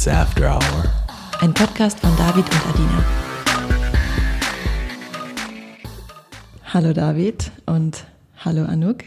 It's After Hour. Ein Podcast von David und Adina. Hallo David und hallo Anouk.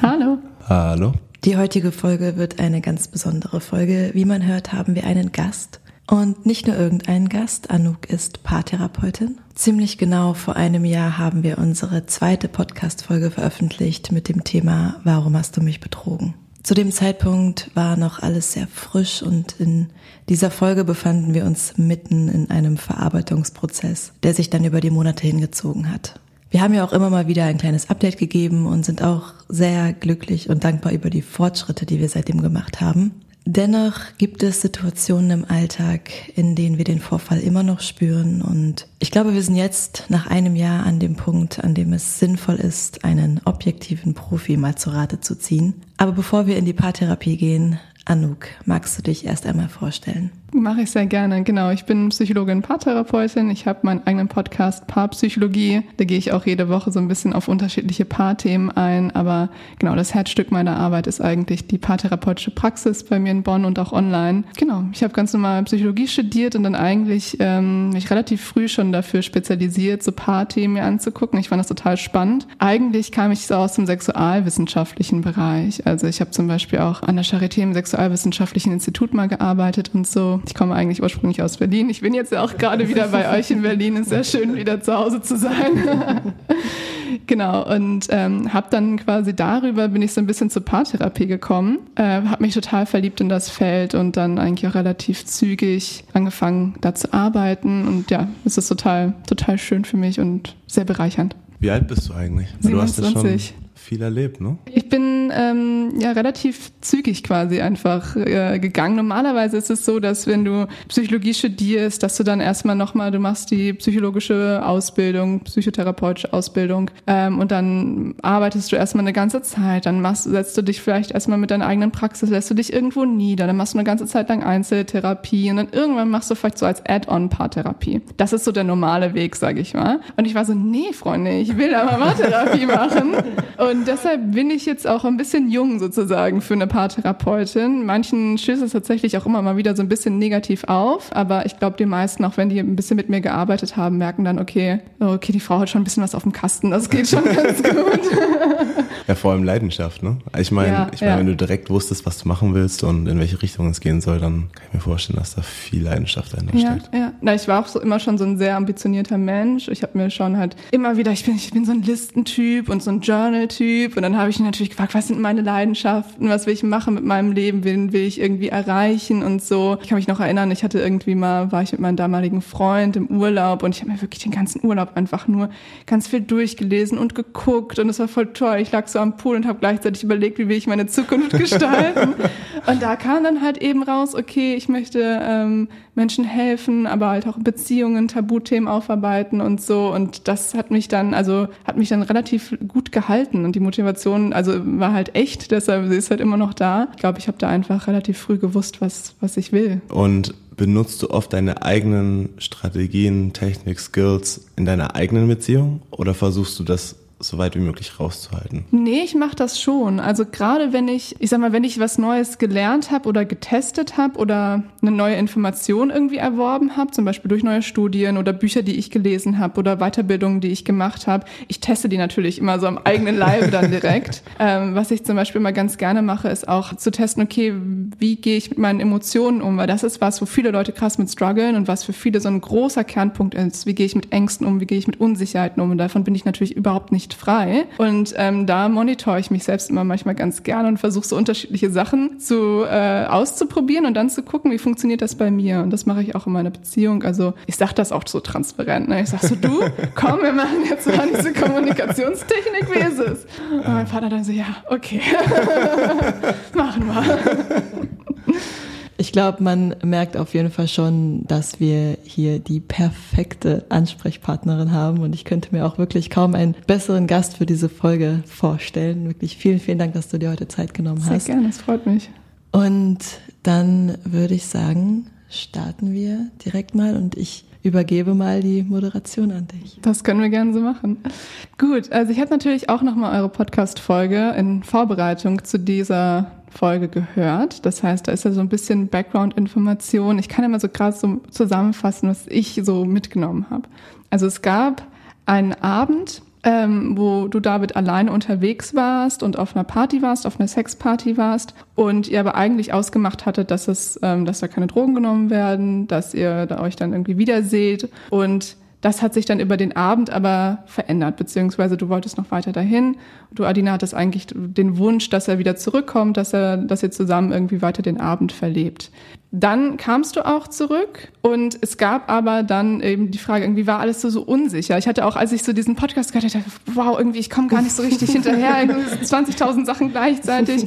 Hallo. Hallo. Die heutige Folge wird eine ganz besondere Folge. Wie man hört, haben wir einen Gast. Und nicht nur irgendeinen Gast, Anouk ist Paartherapeutin. Ziemlich genau vor einem Jahr haben wir unsere zweite Podcast-Folge veröffentlicht mit dem Thema Warum hast du mich betrogen? Zu dem Zeitpunkt war noch alles sehr frisch und in dieser Folge befanden wir uns mitten in einem Verarbeitungsprozess, der sich dann über die Monate hingezogen hat. Wir haben ja auch immer mal wieder ein kleines Update gegeben und sind auch sehr glücklich und dankbar über die Fortschritte, die wir seitdem gemacht haben. Dennoch gibt es Situationen im Alltag, in denen wir den Vorfall immer noch spüren. Und ich glaube, wir sind jetzt nach einem Jahr an dem Punkt, an dem es sinnvoll ist, einen objektiven Profi mal zu Rate zu ziehen. Aber bevor wir in die Paartherapie gehen, Anouk, magst du dich erst einmal vorstellen? Mache ich sehr gerne. Genau, ich bin Psychologin, Paartherapeutin. Ich habe meinen eigenen Podcast Paarpsychologie. Da gehe ich auch jede Woche so ein bisschen auf unterschiedliche Paarthemen ein. Aber genau, das Herzstück meiner Arbeit ist eigentlich die paartherapeutische Praxis bei mir in Bonn und auch online. Genau, ich habe ganz normal Psychologie studiert und dann eigentlich ähm, mich relativ früh schon dafür spezialisiert, so Paarthemen mir anzugucken. Ich fand das total spannend. Eigentlich kam ich so aus dem sexualwissenschaftlichen Bereich. Also ich habe zum Beispiel auch an der Charité im Sexualwissenschaftlichen Institut mal gearbeitet und so. Ich komme eigentlich ursprünglich aus Berlin. Ich bin jetzt auch gerade wieder bei euch in Berlin. Es ist sehr schön, wieder zu Hause zu sein. genau, und ähm, habe dann quasi darüber bin ich so ein bisschen zur Paartherapie gekommen, äh, habe mich total verliebt in das Feld und dann eigentlich auch relativ zügig angefangen, da zu arbeiten. Und ja, es ist total, total schön für mich und sehr bereichernd. Wie alt bist du eigentlich? 27. Du hast ja schon viel erlebt, ne? Ich bin ähm, ja relativ zügig quasi einfach äh, gegangen. Normalerweise ist es so, dass wenn du Psychologie studierst, dass du dann erstmal nochmal, du machst die psychologische Ausbildung, psychotherapeutische Ausbildung ähm, und dann arbeitest du erstmal eine ganze Zeit, dann machst, setzt du dich vielleicht erstmal mit deiner eigenen Praxis, lässt du dich irgendwo nieder, dann machst du eine ganze Zeit lang Einzeltherapie und dann irgendwann machst du vielleicht so als Add-on Paartherapie. Das ist so der normale Weg, sage ich mal. Und ich war so, nee, Freunde, ich will aber Paartherapie machen. Und deshalb bin ich jetzt auch ein bisschen jung sozusagen für eine Paartherapeutin. Manchen stößt es tatsächlich auch immer mal wieder so ein bisschen negativ auf, aber ich glaube, die meisten, auch wenn die ein bisschen mit mir gearbeitet haben, merken dann, okay, okay, die Frau hat schon ein bisschen was auf dem Kasten, das geht schon ganz gut. Ja, vor allem Leidenschaft, ne? Ich meine, Ja, ich meine, ja. wenn du direkt wusstest, was du machen willst und in welche Richtung es gehen soll, dann kann ich mir vorstellen, dass da viel Leidenschaft dahinter Ja, steckt. ja. Na, ich war auch so immer schon so ein sehr ambitionierter Mensch. Ich habe mir schon halt immer wieder, ich bin, ich bin so ein Listentyp und so ein Journal-Typ. Und dann habe ich ihn natürlich gefragt, was sind meine Leidenschaften, was will ich machen mit meinem Leben, wen will ich irgendwie erreichen und so. Ich kann mich noch erinnern, ich hatte irgendwie mal, war ich mit meinem damaligen Freund im Urlaub und ich habe mir wirklich den ganzen Urlaub einfach nur ganz viel durchgelesen und geguckt und es war voll toll. Ich lag so am Pool und habe gleichzeitig überlegt, wie will ich meine Zukunft gestalten. und da kam dann halt eben raus, okay, ich möchte ähm, Menschen helfen, aber halt auch Beziehungen, Tabuthemen aufarbeiten und so. Und das hat mich dann, also hat mich dann relativ gut gehalten und die Motivation, also war halt echt, deshalb sie ist halt immer noch da. Ich glaube, ich habe da einfach relativ früh gewusst, was, was ich will. Und benutzt du oft deine eigenen Strategien, Technik, Skills in deiner eigenen Beziehung oder versuchst du das so weit wie möglich rauszuhalten? Nee, ich mache das schon. Also gerade wenn ich, ich sag mal, wenn ich was Neues gelernt habe oder getestet habe oder eine neue Information irgendwie erworben habe, zum Beispiel durch neue Studien oder Bücher, die ich gelesen habe oder Weiterbildungen, die ich gemacht habe, ich teste die natürlich immer so am eigenen Leibe dann direkt. ähm, was ich zum Beispiel immer ganz gerne mache, ist auch zu testen, okay, wie gehe ich mit meinen Emotionen um? Weil das ist was, wo viele Leute krass mit strugglen und was für viele so ein großer Kernpunkt ist. Wie gehe ich mit Ängsten um? Wie gehe ich mit Unsicherheiten um? Und davon bin ich natürlich überhaupt nicht frei. Und ähm, da monitore ich mich selbst immer manchmal ganz gerne und versuche so unterschiedliche Sachen zu äh, auszuprobieren und dann zu gucken, wie funktioniert das bei mir. Und das mache ich auch in meiner Beziehung. Also ich sage das auch so transparent. Ne? Ich sage so, du, komm, wir machen jetzt mal diese Kommunikationstechnik, wie ist es? Und mein Vater dann so, ja, okay, machen wir. Ich glaube, man merkt auf jeden Fall schon, dass wir hier die perfekte Ansprechpartnerin haben und ich könnte mir auch wirklich kaum einen besseren Gast für diese Folge vorstellen. Wirklich vielen, vielen Dank, dass du dir heute Zeit genommen Sehr hast. gerne, es freut mich. Und dann würde ich sagen, starten wir direkt mal und ich übergebe mal die Moderation an dich. Das können wir gerne so machen. Gut, also ich habe natürlich auch nochmal eure Podcast-Folge in Vorbereitung zu dieser Folge gehört. Das heißt, da ist ja so ein bisschen Background-Information. Ich kann mal so gerade so zusammenfassen, was ich so mitgenommen habe. Also es gab einen Abend, ähm, wo du David alleine unterwegs warst und auf einer Party warst, auf einer Sexparty warst und ihr aber eigentlich ausgemacht hattet, dass es, ähm, dass da keine Drogen genommen werden, dass ihr da euch dann irgendwie wiederseht und das hat sich dann über den Abend aber verändert, beziehungsweise du wolltest noch weiter dahin. Du, Adina, hattest eigentlich den Wunsch, dass er wieder zurückkommt, dass er, dass ihr zusammen irgendwie weiter den Abend verlebt. Dann kamst du auch zurück und es gab aber dann eben die Frage, irgendwie war alles so, so unsicher. Ich hatte auch, als ich so diesen Podcast gehört habe, wow, irgendwie, ich komme gar nicht so richtig hinterher, 20.000 Sachen gleichzeitig,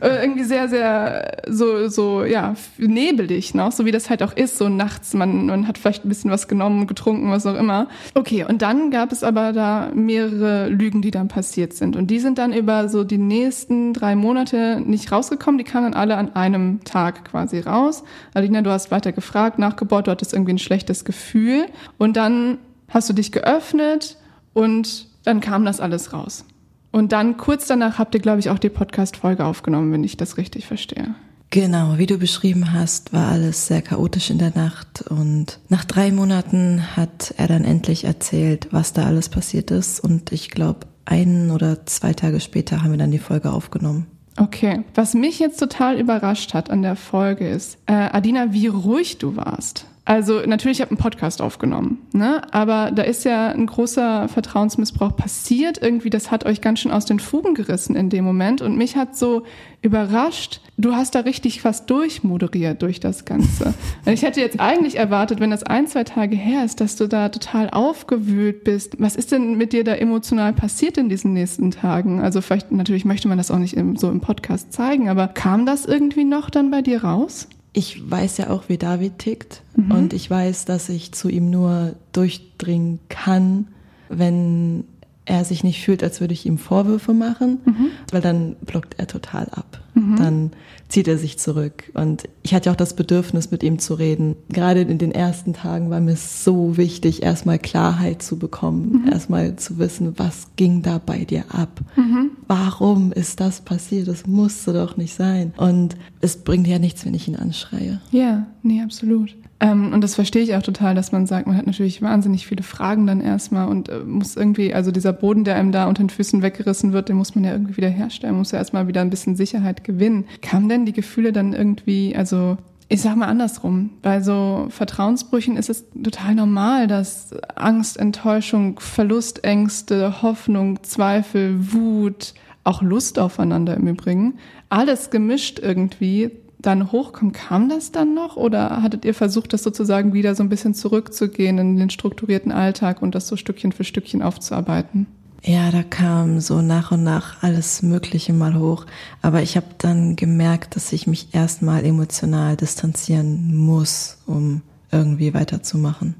äh, irgendwie sehr, sehr so, so, ja, nebelig noch, so wie das halt auch ist, so nachts, man, man hat vielleicht ein bisschen was genommen, getrunken, was auch immer. Okay, und dann gab es aber da mehrere Lügen, die dann passiert sind und die sind dann über so die nächsten drei Monate nicht rausgekommen, die kamen dann alle an einem Tag quasi raus. Alina, du hast weiter gefragt, nachgebohrt, du hattest irgendwie ein schlechtes Gefühl und dann hast du dich geöffnet und dann kam das alles raus. Und dann kurz danach habt ihr, glaube ich, auch die Podcast-Folge aufgenommen, wenn ich das richtig verstehe. Genau, wie du beschrieben hast, war alles sehr chaotisch in der Nacht und nach drei Monaten hat er dann endlich erzählt, was da alles passiert ist und ich glaube, ein oder zwei Tage später haben wir dann die Folge aufgenommen. Okay, was mich jetzt total überrascht hat an der Folge ist, äh, Adina, wie ruhig du warst. Also natürlich, ich habe einen Podcast aufgenommen, ne? aber da ist ja ein großer Vertrauensmissbrauch passiert. Irgendwie, das hat euch ganz schön aus den Fugen gerissen in dem Moment. Und mich hat so überrascht, du hast da richtig fast durchmoderiert durch das Ganze. Und ich hätte jetzt eigentlich erwartet, wenn das ein, zwei Tage her ist, dass du da total aufgewühlt bist. Was ist denn mit dir da emotional passiert in diesen nächsten Tagen? Also vielleicht, natürlich möchte man das auch nicht im, so im Podcast zeigen, aber kam das irgendwie noch dann bei dir raus? Ich weiß ja auch, wie David tickt mhm. und ich weiß, dass ich zu ihm nur durchdringen kann, wenn er sich nicht fühlt, als würde ich ihm Vorwürfe machen, mhm. weil dann blockt er total ab. Mhm. Dann zieht er sich zurück. Und ich hatte auch das Bedürfnis, mit ihm zu reden. Gerade in den ersten Tagen war mir so wichtig, erstmal Klarheit zu bekommen, mhm. erstmal zu wissen, was ging da bei dir ab? Mhm. Warum ist das passiert? Das musste doch nicht sein. Und es bringt ja nichts, wenn ich ihn anschreie. Ja, nee, absolut. Ähm, und das verstehe ich auch total, dass man sagt, man hat natürlich wahnsinnig viele Fragen dann erstmal und äh, muss irgendwie, also dieser Boden, der einem da unter den Füßen weggerissen wird, den muss man ja irgendwie wieder herstellen, muss ja erstmal wieder ein bisschen Sicherheit gewinnen. Kamen denn die Gefühle dann irgendwie, also ich sag mal andersrum, bei so Vertrauensbrüchen ist es total normal, dass Angst, Enttäuschung, Verlustängste, Hoffnung, Zweifel, Wut, auch Lust aufeinander im Übrigen, alles gemischt irgendwie dann hochkommt, kam das dann noch oder hattet ihr versucht, das sozusagen wieder so ein bisschen zurückzugehen in den strukturierten Alltag und das so Stückchen für Stückchen aufzuarbeiten? Ja, da kam so nach und nach alles Mögliche mal hoch. Aber ich habe dann gemerkt, dass ich mich erstmal emotional distanzieren muss, um irgendwie weiterzumachen.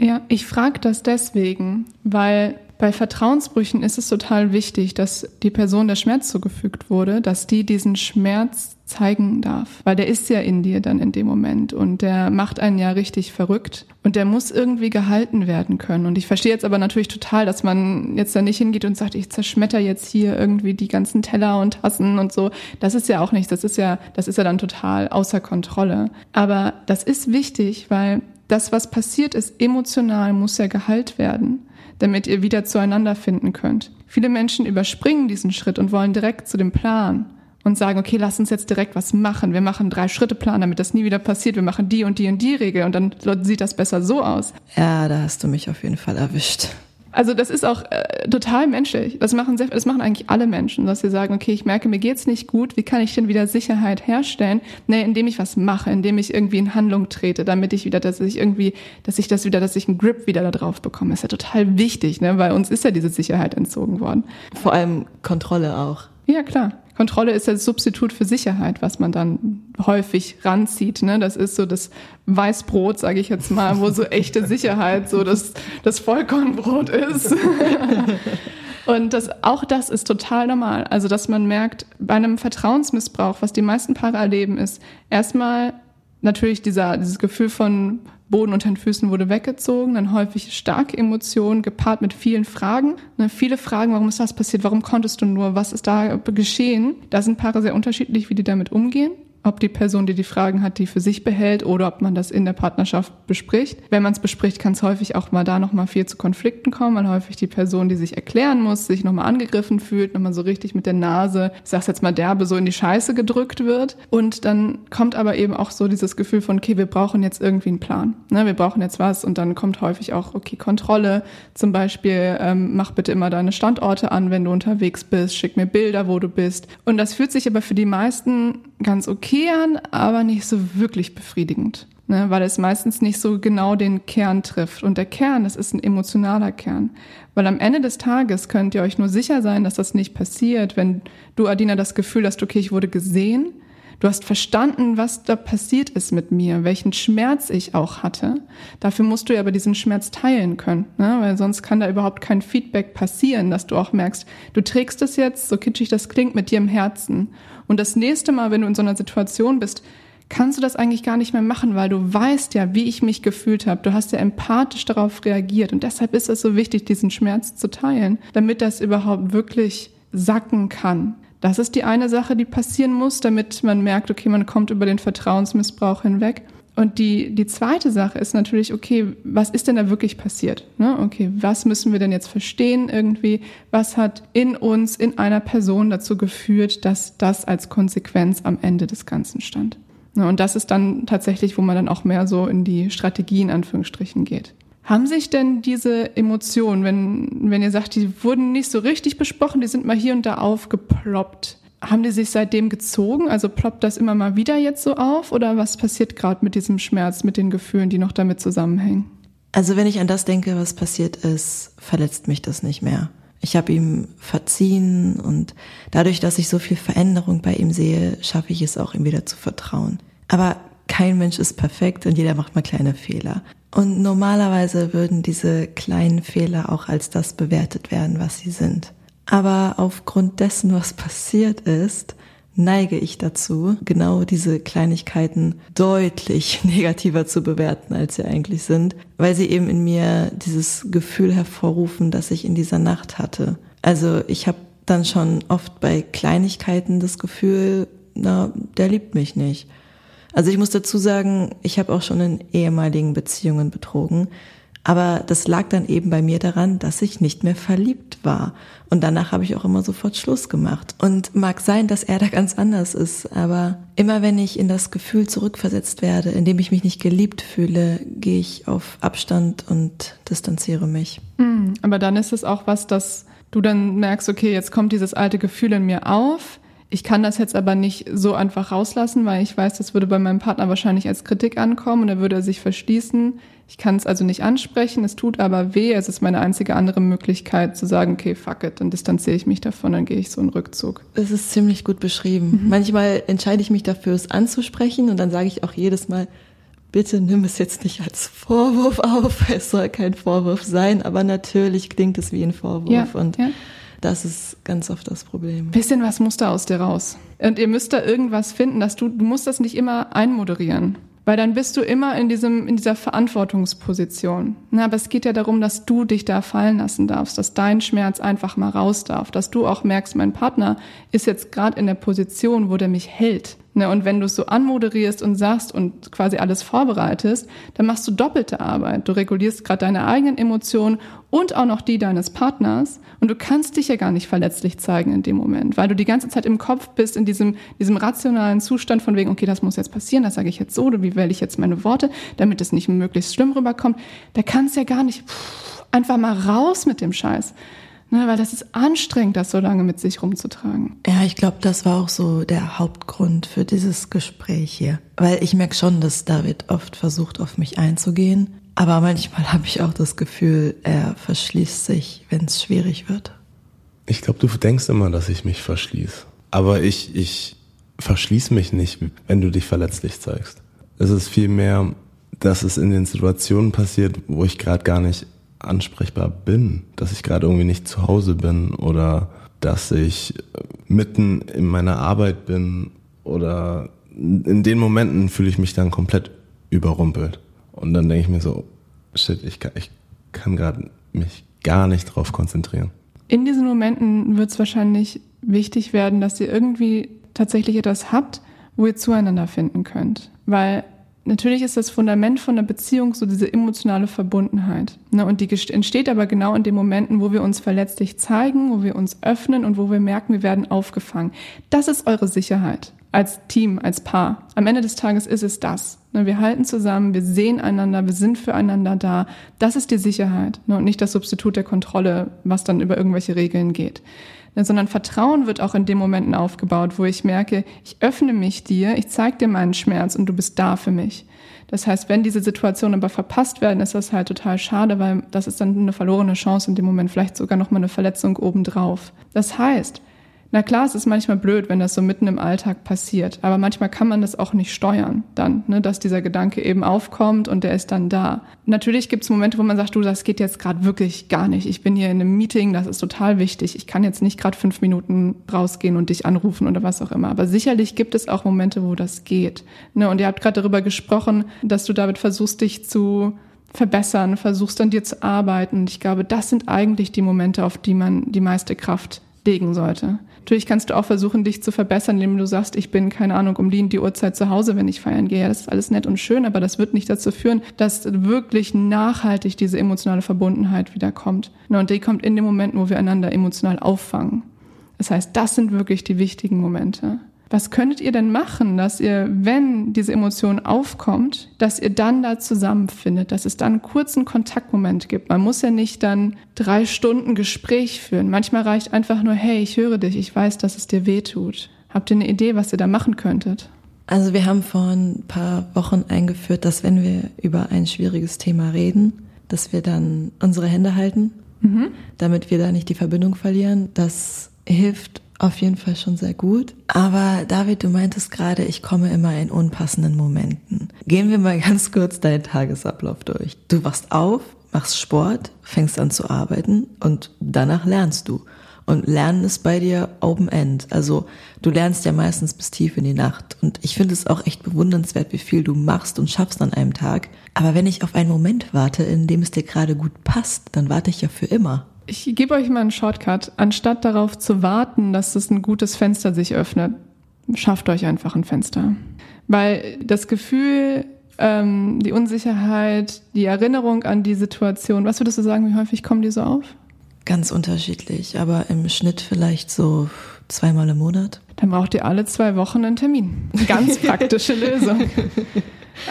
Ja, ich frage das deswegen, weil bei Vertrauensbrüchen ist es total wichtig, dass die Person, der Schmerz zugefügt wurde, dass die diesen Schmerz zeigen darf. Weil der ist ja in dir dann in dem Moment und der macht einen ja richtig verrückt und der muss irgendwie gehalten werden können. Und ich verstehe jetzt aber natürlich total, dass man jetzt da nicht hingeht und sagt, ich zerschmetter jetzt hier irgendwie die ganzen Teller und Tassen und so. Das ist ja auch nichts. Das ist ja, das ist ja dann total außer Kontrolle. Aber das ist wichtig, weil das, was passiert ist, emotional muss ja geheilt werden damit ihr wieder zueinander finden könnt. Viele Menschen überspringen diesen Schritt und wollen direkt zu dem Plan und sagen, okay, lass uns jetzt direkt was machen. Wir machen drei Schritte Plan, damit das nie wieder passiert. Wir machen die und die und die Regel und dann sieht das besser so aus. Ja, da hast du mich auf jeden Fall erwischt. Also das ist auch äh, total menschlich. Das machen, sehr, das machen eigentlich alle Menschen, dass sie sagen, okay, ich merke, mir geht's nicht gut. Wie kann ich denn wieder Sicherheit herstellen? Nee, indem ich was mache, indem ich irgendwie in Handlung trete, damit ich wieder, dass ich irgendwie, dass ich das wieder, dass ich einen Grip wieder da drauf bekomme. Das ist ja total wichtig, ne? weil uns ist ja diese Sicherheit entzogen worden. Vor allem Kontrolle auch. Ja, klar. Kontrolle ist das Substitut für Sicherheit, was man dann häufig ranzieht. Ne? Das ist so das Weißbrot, sage ich jetzt mal, wo so echte Sicherheit so das, das Vollkornbrot ist. Und das, auch das ist total normal. Also, dass man merkt, bei einem Vertrauensmissbrauch, was die meisten Paare erleben, ist erstmal natürlich dieser, dieses Gefühl von Boden unter den Füßen wurde weggezogen, dann häufig starke Emotionen gepaart mit vielen Fragen. Ne, viele Fragen, warum ist das passiert? Warum konntest du nur? Was ist da geschehen? Da sind Paare sehr unterschiedlich, wie die damit umgehen ob die Person, die die Fragen hat, die für sich behält oder ob man das in der Partnerschaft bespricht. Wenn man es bespricht, kann es häufig auch mal da nochmal viel zu Konflikten kommen, weil häufig die Person, die sich erklären muss, sich nochmal angegriffen fühlt, nochmal so richtig mit der Nase, ich sag's jetzt mal derbe, so in die Scheiße gedrückt wird. Und dann kommt aber eben auch so dieses Gefühl von, okay, wir brauchen jetzt irgendwie einen Plan. Ne, wir brauchen jetzt was und dann kommt häufig auch, okay, Kontrolle. Zum Beispiel, ähm, mach bitte immer deine Standorte an, wenn du unterwegs bist, schick mir Bilder, wo du bist. Und das fühlt sich aber für die meisten ganz okay an, aber nicht so wirklich befriedigend. Ne, weil es meistens nicht so genau den Kern trifft. Und der Kern, das ist ein emotionaler Kern. Weil am Ende des Tages könnt ihr euch nur sicher sein, dass das nicht passiert, wenn du, Adina, das Gefühl hast, okay, ich wurde gesehen, Du hast verstanden, was da passiert ist mit mir, welchen Schmerz ich auch hatte. Dafür musst du ja aber diesen Schmerz teilen können, ne? weil sonst kann da überhaupt kein Feedback passieren, dass du auch merkst, du trägst es jetzt, so kitschig das klingt, mit dir im Herzen. Und das nächste Mal, wenn du in so einer Situation bist, kannst du das eigentlich gar nicht mehr machen, weil du weißt ja, wie ich mich gefühlt habe. Du hast ja empathisch darauf reagiert. Und deshalb ist es so wichtig, diesen Schmerz zu teilen, damit das überhaupt wirklich sacken kann. Das ist die eine Sache, die passieren muss, damit man merkt, okay, man kommt über den Vertrauensmissbrauch hinweg. Und die, die zweite Sache ist natürlich, okay, was ist denn da wirklich passiert? Ne? Okay, was müssen wir denn jetzt verstehen irgendwie? Was hat in uns, in einer Person dazu geführt, dass das als Konsequenz am Ende des Ganzen stand? Ne? Und das ist dann tatsächlich, wo man dann auch mehr so in die Strategie in Anführungsstrichen geht. Haben sich denn diese Emotionen, wenn, wenn ihr sagt, die wurden nicht so richtig besprochen, die sind mal hier und da aufgeploppt, haben die sich seitdem gezogen? Also ploppt das immer mal wieder jetzt so auf? Oder was passiert gerade mit diesem Schmerz, mit den Gefühlen, die noch damit zusammenhängen? Also wenn ich an das denke, was passiert ist, verletzt mich das nicht mehr. Ich habe ihm verziehen und dadurch, dass ich so viel Veränderung bei ihm sehe, schaffe ich es auch, ihm wieder zu vertrauen. Aber kein Mensch ist perfekt und jeder macht mal kleine Fehler. Und normalerweise würden diese kleinen Fehler auch als das bewertet werden, was sie sind. Aber aufgrund dessen, was passiert ist, neige ich dazu, genau diese Kleinigkeiten deutlich negativer zu bewerten, als sie eigentlich sind, weil sie eben in mir dieses Gefühl hervorrufen, das ich in dieser Nacht hatte. Also ich habe dann schon oft bei Kleinigkeiten das Gefühl, na, der liebt mich nicht. Also ich muss dazu sagen, ich habe auch schon in ehemaligen Beziehungen betrogen. Aber das lag dann eben bei mir daran, dass ich nicht mehr verliebt war. Und danach habe ich auch immer sofort Schluss gemacht. Und mag sein, dass er da ganz anders ist, aber immer wenn ich in das Gefühl zurückversetzt werde, in dem ich mich nicht geliebt fühle, gehe ich auf Abstand und distanziere mich. Hm, aber dann ist es auch was, dass du dann merkst, okay, jetzt kommt dieses alte Gefühl in mir auf ich kann das jetzt aber nicht so einfach rauslassen, weil ich weiß, das würde bei meinem Partner wahrscheinlich als Kritik ankommen und er würde sich verschließen. Ich kann es also nicht ansprechen, es tut aber weh. Es ist meine einzige andere Möglichkeit zu sagen, okay, fuck it, dann distanziere ich mich davon, dann gehe ich so einen Rückzug. Das ist ziemlich gut beschrieben. Mhm. Manchmal entscheide ich mich dafür, es anzusprechen und dann sage ich auch jedes Mal, bitte nimm es jetzt nicht als Vorwurf auf. Es soll kein Vorwurf sein, aber natürlich klingt es wie ein Vorwurf ja, und ja das ist ganz oft das Problem. Bisschen was muss da aus dir raus. Und ihr müsst da irgendwas finden, dass du, du musst das nicht immer einmoderieren. Weil dann bist du immer in diesem, in dieser Verantwortungsposition. Na, aber es geht ja darum, dass du dich da fallen lassen darfst, dass dein Schmerz einfach mal raus darf, dass du auch merkst, mein Partner ist jetzt gerade in der Position, wo der mich hält. Ne, und wenn du es so anmoderierst und sagst und quasi alles vorbereitest, dann machst du doppelte Arbeit. Du regulierst gerade deine eigenen Emotionen und auch noch die deines Partners. Und du kannst dich ja gar nicht verletzlich zeigen in dem Moment, weil du die ganze Zeit im Kopf bist, in diesem, diesem rationalen Zustand von wegen, okay, das muss jetzt passieren, das sage ich jetzt so, oder wie wähle ich jetzt meine Worte, damit es nicht möglichst schlimm rüberkommt. Da kannst ja gar nicht pff, einfach mal raus mit dem Scheiß. Ne, weil das ist anstrengend, das so lange mit sich rumzutragen. Ja, ich glaube, das war auch so der Hauptgrund für dieses Gespräch hier. Weil ich merke schon, dass David oft versucht, auf mich einzugehen. Aber manchmal habe ich auch das Gefühl, er verschließt sich, wenn es schwierig wird. Ich glaube, du denkst immer, dass ich mich verschließe. Aber ich, ich verschließe mich nicht, wenn du dich verletzlich zeigst. Es ist vielmehr, dass es in den Situationen passiert, wo ich gerade gar nicht ansprechbar bin, dass ich gerade irgendwie nicht zu Hause bin oder dass ich mitten in meiner Arbeit bin oder in den Momenten fühle ich mich dann komplett überrumpelt. Und dann denke ich mir so, shit, ich kann, ich kann gerade mich gar nicht drauf konzentrieren. In diesen Momenten wird es wahrscheinlich wichtig werden, dass ihr irgendwie tatsächlich etwas habt, wo ihr zueinander finden könnt. Weil natürlich ist das Fundament von einer Beziehung so diese emotionale Verbundenheit. Ne? Und die entsteht aber genau in den Momenten, wo wir uns verletzlich zeigen, wo wir uns öffnen und wo wir merken, wir werden aufgefangen. Das ist eure Sicherheit als Team, als Paar. Am Ende des Tages ist es das. Ne? Wir halten zusammen, wir sehen einander, wir sind füreinander da. Das ist die Sicherheit ne? und nicht das Substitut der Kontrolle, was dann über irgendwelche Regeln geht. Ne, sondern Vertrauen wird auch in den Momenten aufgebaut, wo ich merke, ich öffne mich dir, ich zeige dir meinen Schmerz und du bist da für mich. Das heißt, wenn diese Situationen aber verpasst werden, ist das halt total schade, weil das ist dann eine verlorene Chance in dem Moment, vielleicht sogar nochmal eine Verletzung obendrauf. Das heißt, na klar, es ist manchmal blöd, wenn das so mitten im Alltag passiert, aber manchmal kann man das auch nicht steuern dann, ne, dass dieser Gedanke eben aufkommt und der ist dann da. Natürlich gibt es Momente, wo man sagt, du, das geht jetzt gerade wirklich gar nicht. Ich bin hier in einem Meeting, das ist total wichtig. Ich kann jetzt nicht gerade fünf Minuten rausgehen und dich anrufen oder was auch immer. Aber sicherlich gibt es auch Momente, wo das geht. Ne, und ihr habt gerade darüber gesprochen, dass du damit versuchst, dich zu verbessern, versuchst an dir zu arbeiten. Und ich glaube, das sind eigentlich die Momente, auf die man die meiste Kraft legen sollte. Natürlich kannst du auch versuchen, dich zu verbessern, indem du sagst, ich bin, keine Ahnung, um die die Uhrzeit zu Hause, wenn ich feiern gehe. Das ist alles nett und schön, aber das wird nicht dazu führen, dass wirklich nachhaltig diese emotionale Verbundenheit wiederkommt. Und die kommt in den Momenten, wo wir einander emotional auffangen. Das heißt, das sind wirklich die wichtigen Momente. Was könntet ihr denn machen, dass ihr, wenn diese Emotion aufkommt, dass ihr dann da zusammenfindet, dass es dann einen kurzen Kontaktmoment gibt? Man muss ja nicht dann drei Stunden Gespräch führen. Manchmal reicht einfach nur, hey, ich höre dich, ich weiß, dass es dir weh tut. Habt ihr eine Idee, was ihr da machen könntet? Also wir haben vor ein paar Wochen eingeführt, dass wenn wir über ein schwieriges Thema reden, dass wir dann unsere Hände halten, mhm. damit wir da nicht die Verbindung verlieren. Das hilft auf jeden Fall schon sehr gut. Aber David, du meintest gerade, ich komme immer in unpassenden Momenten. Gehen wir mal ganz kurz deinen Tagesablauf durch. Du wachst auf, machst Sport, fängst an zu arbeiten und danach lernst du. Und Lernen ist bei dir Open End. Also du lernst ja meistens bis tief in die Nacht. Und ich finde es auch echt bewundernswert, wie viel du machst und schaffst an einem Tag. Aber wenn ich auf einen Moment warte, in dem es dir gerade gut passt, dann warte ich ja für immer. Ich gebe euch mal einen Shortcut. Anstatt darauf zu warten, dass es ein gutes Fenster sich öffnet, schafft euch einfach ein Fenster. Weil das Gefühl, ähm, die Unsicherheit, die Erinnerung an die Situation, was würdest du sagen, wie häufig kommen die so auf? Ganz unterschiedlich, aber im Schnitt vielleicht so zweimal im Monat. Dann braucht ihr alle zwei Wochen einen Termin. Ganz praktische Lösung.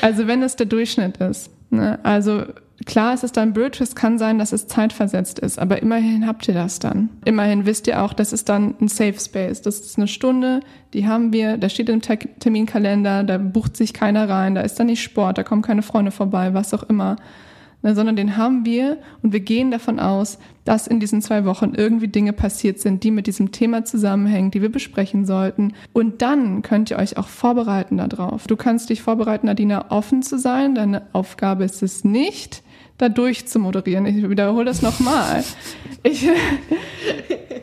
Also wenn es der Durchschnitt ist. Ne? Also Klar, es ist dann blöd, es kann sein, dass es zeitversetzt ist, aber immerhin habt ihr das dann. Immerhin wisst ihr auch, das ist dann ein Safe Space. Das ist eine Stunde, die haben wir, da steht im Terminkalender, da bucht sich keiner rein, da ist dann nicht Sport, da kommen keine Freunde vorbei, was auch immer. Ne, sondern den haben wir und wir gehen davon aus, dass in diesen zwei Wochen irgendwie Dinge passiert sind, die mit diesem Thema zusammenhängen, die wir besprechen sollten. Und dann könnt ihr euch auch vorbereiten darauf. Du kannst dich vorbereiten, Nadina, offen zu sein. Deine Aufgabe ist es nicht, da durchzumoderieren. Ich wiederhole das nochmal. Ich,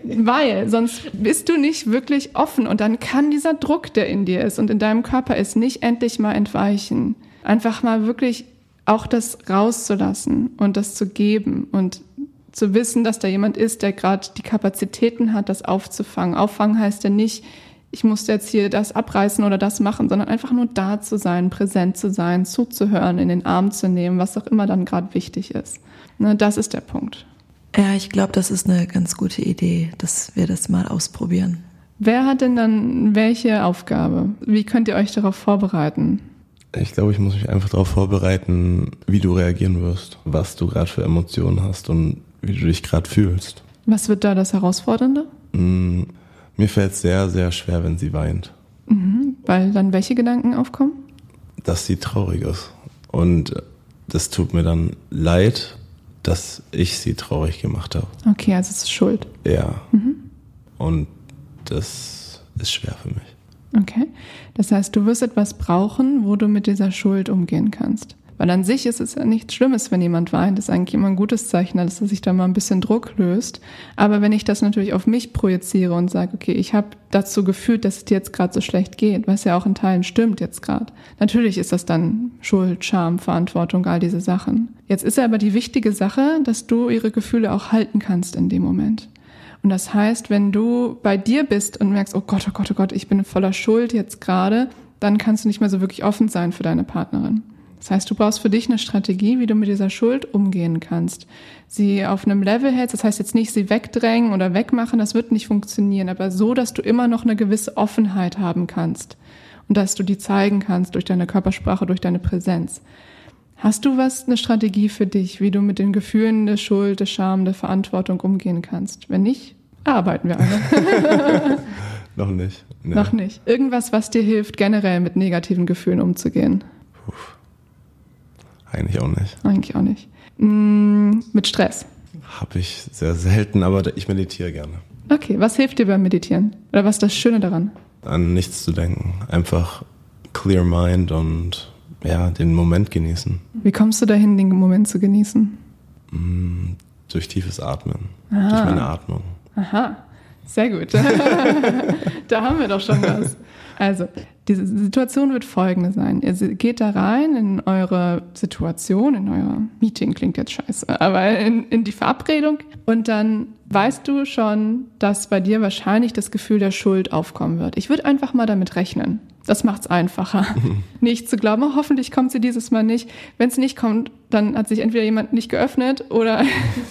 weil sonst bist du nicht wirklich offen und dann kann dieser Druck, der in dir ist und in deinem Körper ist, nicht endlich mal entweichen. Einfach mal wirklich auch das rauszulassen und das zu geben und zu wissen, dass da jemand ist, der gerade die Kapazitäten hat, das aufzufangen. Auffangen heißt ja nicht, ich muss jetzt hier das abreißen oder das machen, sondern einfach nur da zu sein, präsent zu sein, zuzuhören, in den Arm zu nehmen, was auch immer dann gerade wichtig ist. Ne, das ist der Punkt. Ja, ich glaube, das ist eine ganz gute Idee, dass wir das mal ausprobieren. Wer hat denn dann welche Aufgabe? Wie könnt ihr euch darauf vorbereiten? Ich glaube, ich muss mich einfach darauf vorbereiten, wie du reagieren wirst, was du gerade für Emotionen hast und wie du dich gerade fühlst. Was wird da das Herausfordernde? Mm, mir fällt es sehr, sehr schwer, wenn sie weint. Mhm, weil dann welche Gedanken aufkommen? Dass sie traurig ist. Und das tut mir dann leid, dass ich sie traurig gemacht habe. Okay, also es ist Schuld. Ja. Mhm. Und das ist schwer für mich. Okay. Das heißt, du wirst etwas brauchen, wo du mit dieser Schuld umgehen kannst. Weil an sich ist es ja nichts Schlimmes, wenn jemand weint. Das ist eigentlich immer ein gutes Zeichen, dass sich da mal ein bisschen Druck löst. Aber wenn ich das natürlich auf mich projiziere und sage, okay, ich habe dazu gefühlt, dass es dir jetzt gerade so schlecht geht, was ja auch in Teilen stimmt jetzt gerade. Natürlich ist das dann Schuld, Scham, Verantwortung, all diese Sachen. Jetzt ist aber die wichtige Sache, dass du ihre Gefühle auch halten kannst in dem Moment. Und das heißt, wenn du bei dir bist und merkst, oh Gott, oh Gott, oh Gott, ich bin voller Schuld jetzt gerade, dann kannst du nicht mehr so wirklich offen sein für deine Partnerin. Das heißt, du brauchst für dich eine Strategie, wie du mit dieser Schuld umgehen kannst. Sie auf einem Level hältst, das heißt jetzt nicht sie wegdrängen oder wegmachen, das wird nicht funktionieren, aber so, dass du immer noch eine gewisse Offenheit haben kannst und dass du die zeigen kannst durch deine Körpersprache, durch deine Präsenz. Hast du was, eine Strategie für dich, wie du mit den Gefühlen der Schuld, der Scham, der Verantwortung umgehen kannst? Wenn nicht, arbeiten wir alle. noch nicht. Nee. Noch nicht. Irgendwas, was dir hilft, generell mit negativen Gefühlen umzugehen? Puh. Eigentlich auch nicht. Eigentlich auch nicht. Hm, mit Stress? Habe ich sehr selten, aber ich meditiere gerne. Okay, was hilft dir beim Meditieren? Oder was ist das Schöne daran? An nichts zu denken. Einfach clear mind und ja, den Moment genießen. Wie kommst du dahin, den Moment zu genießen? Mm, durch tiefes Atmen. Aha. Durch meine Atmung. Aha, sehr gut. da haben wir doch schon was. Also, diese Situation wird folgende sein. Ihr geht da rein in eure Situation, in euer Meeting, klingt jetzt scheiße, aber in, in die Verabredung und dann weißt du schon, dass bei dir wahrscheinlich das Gefühl der Schuld aufkommen wird. Ich würde einfach mal damit rechnen. Das macht es einfacher. nicht zu glauben, oh, hoffentlich kommt sie dieses Mal nicht. Wenn es nicht kommt, dann hat sich entweder jemand nicht geöffnet oder,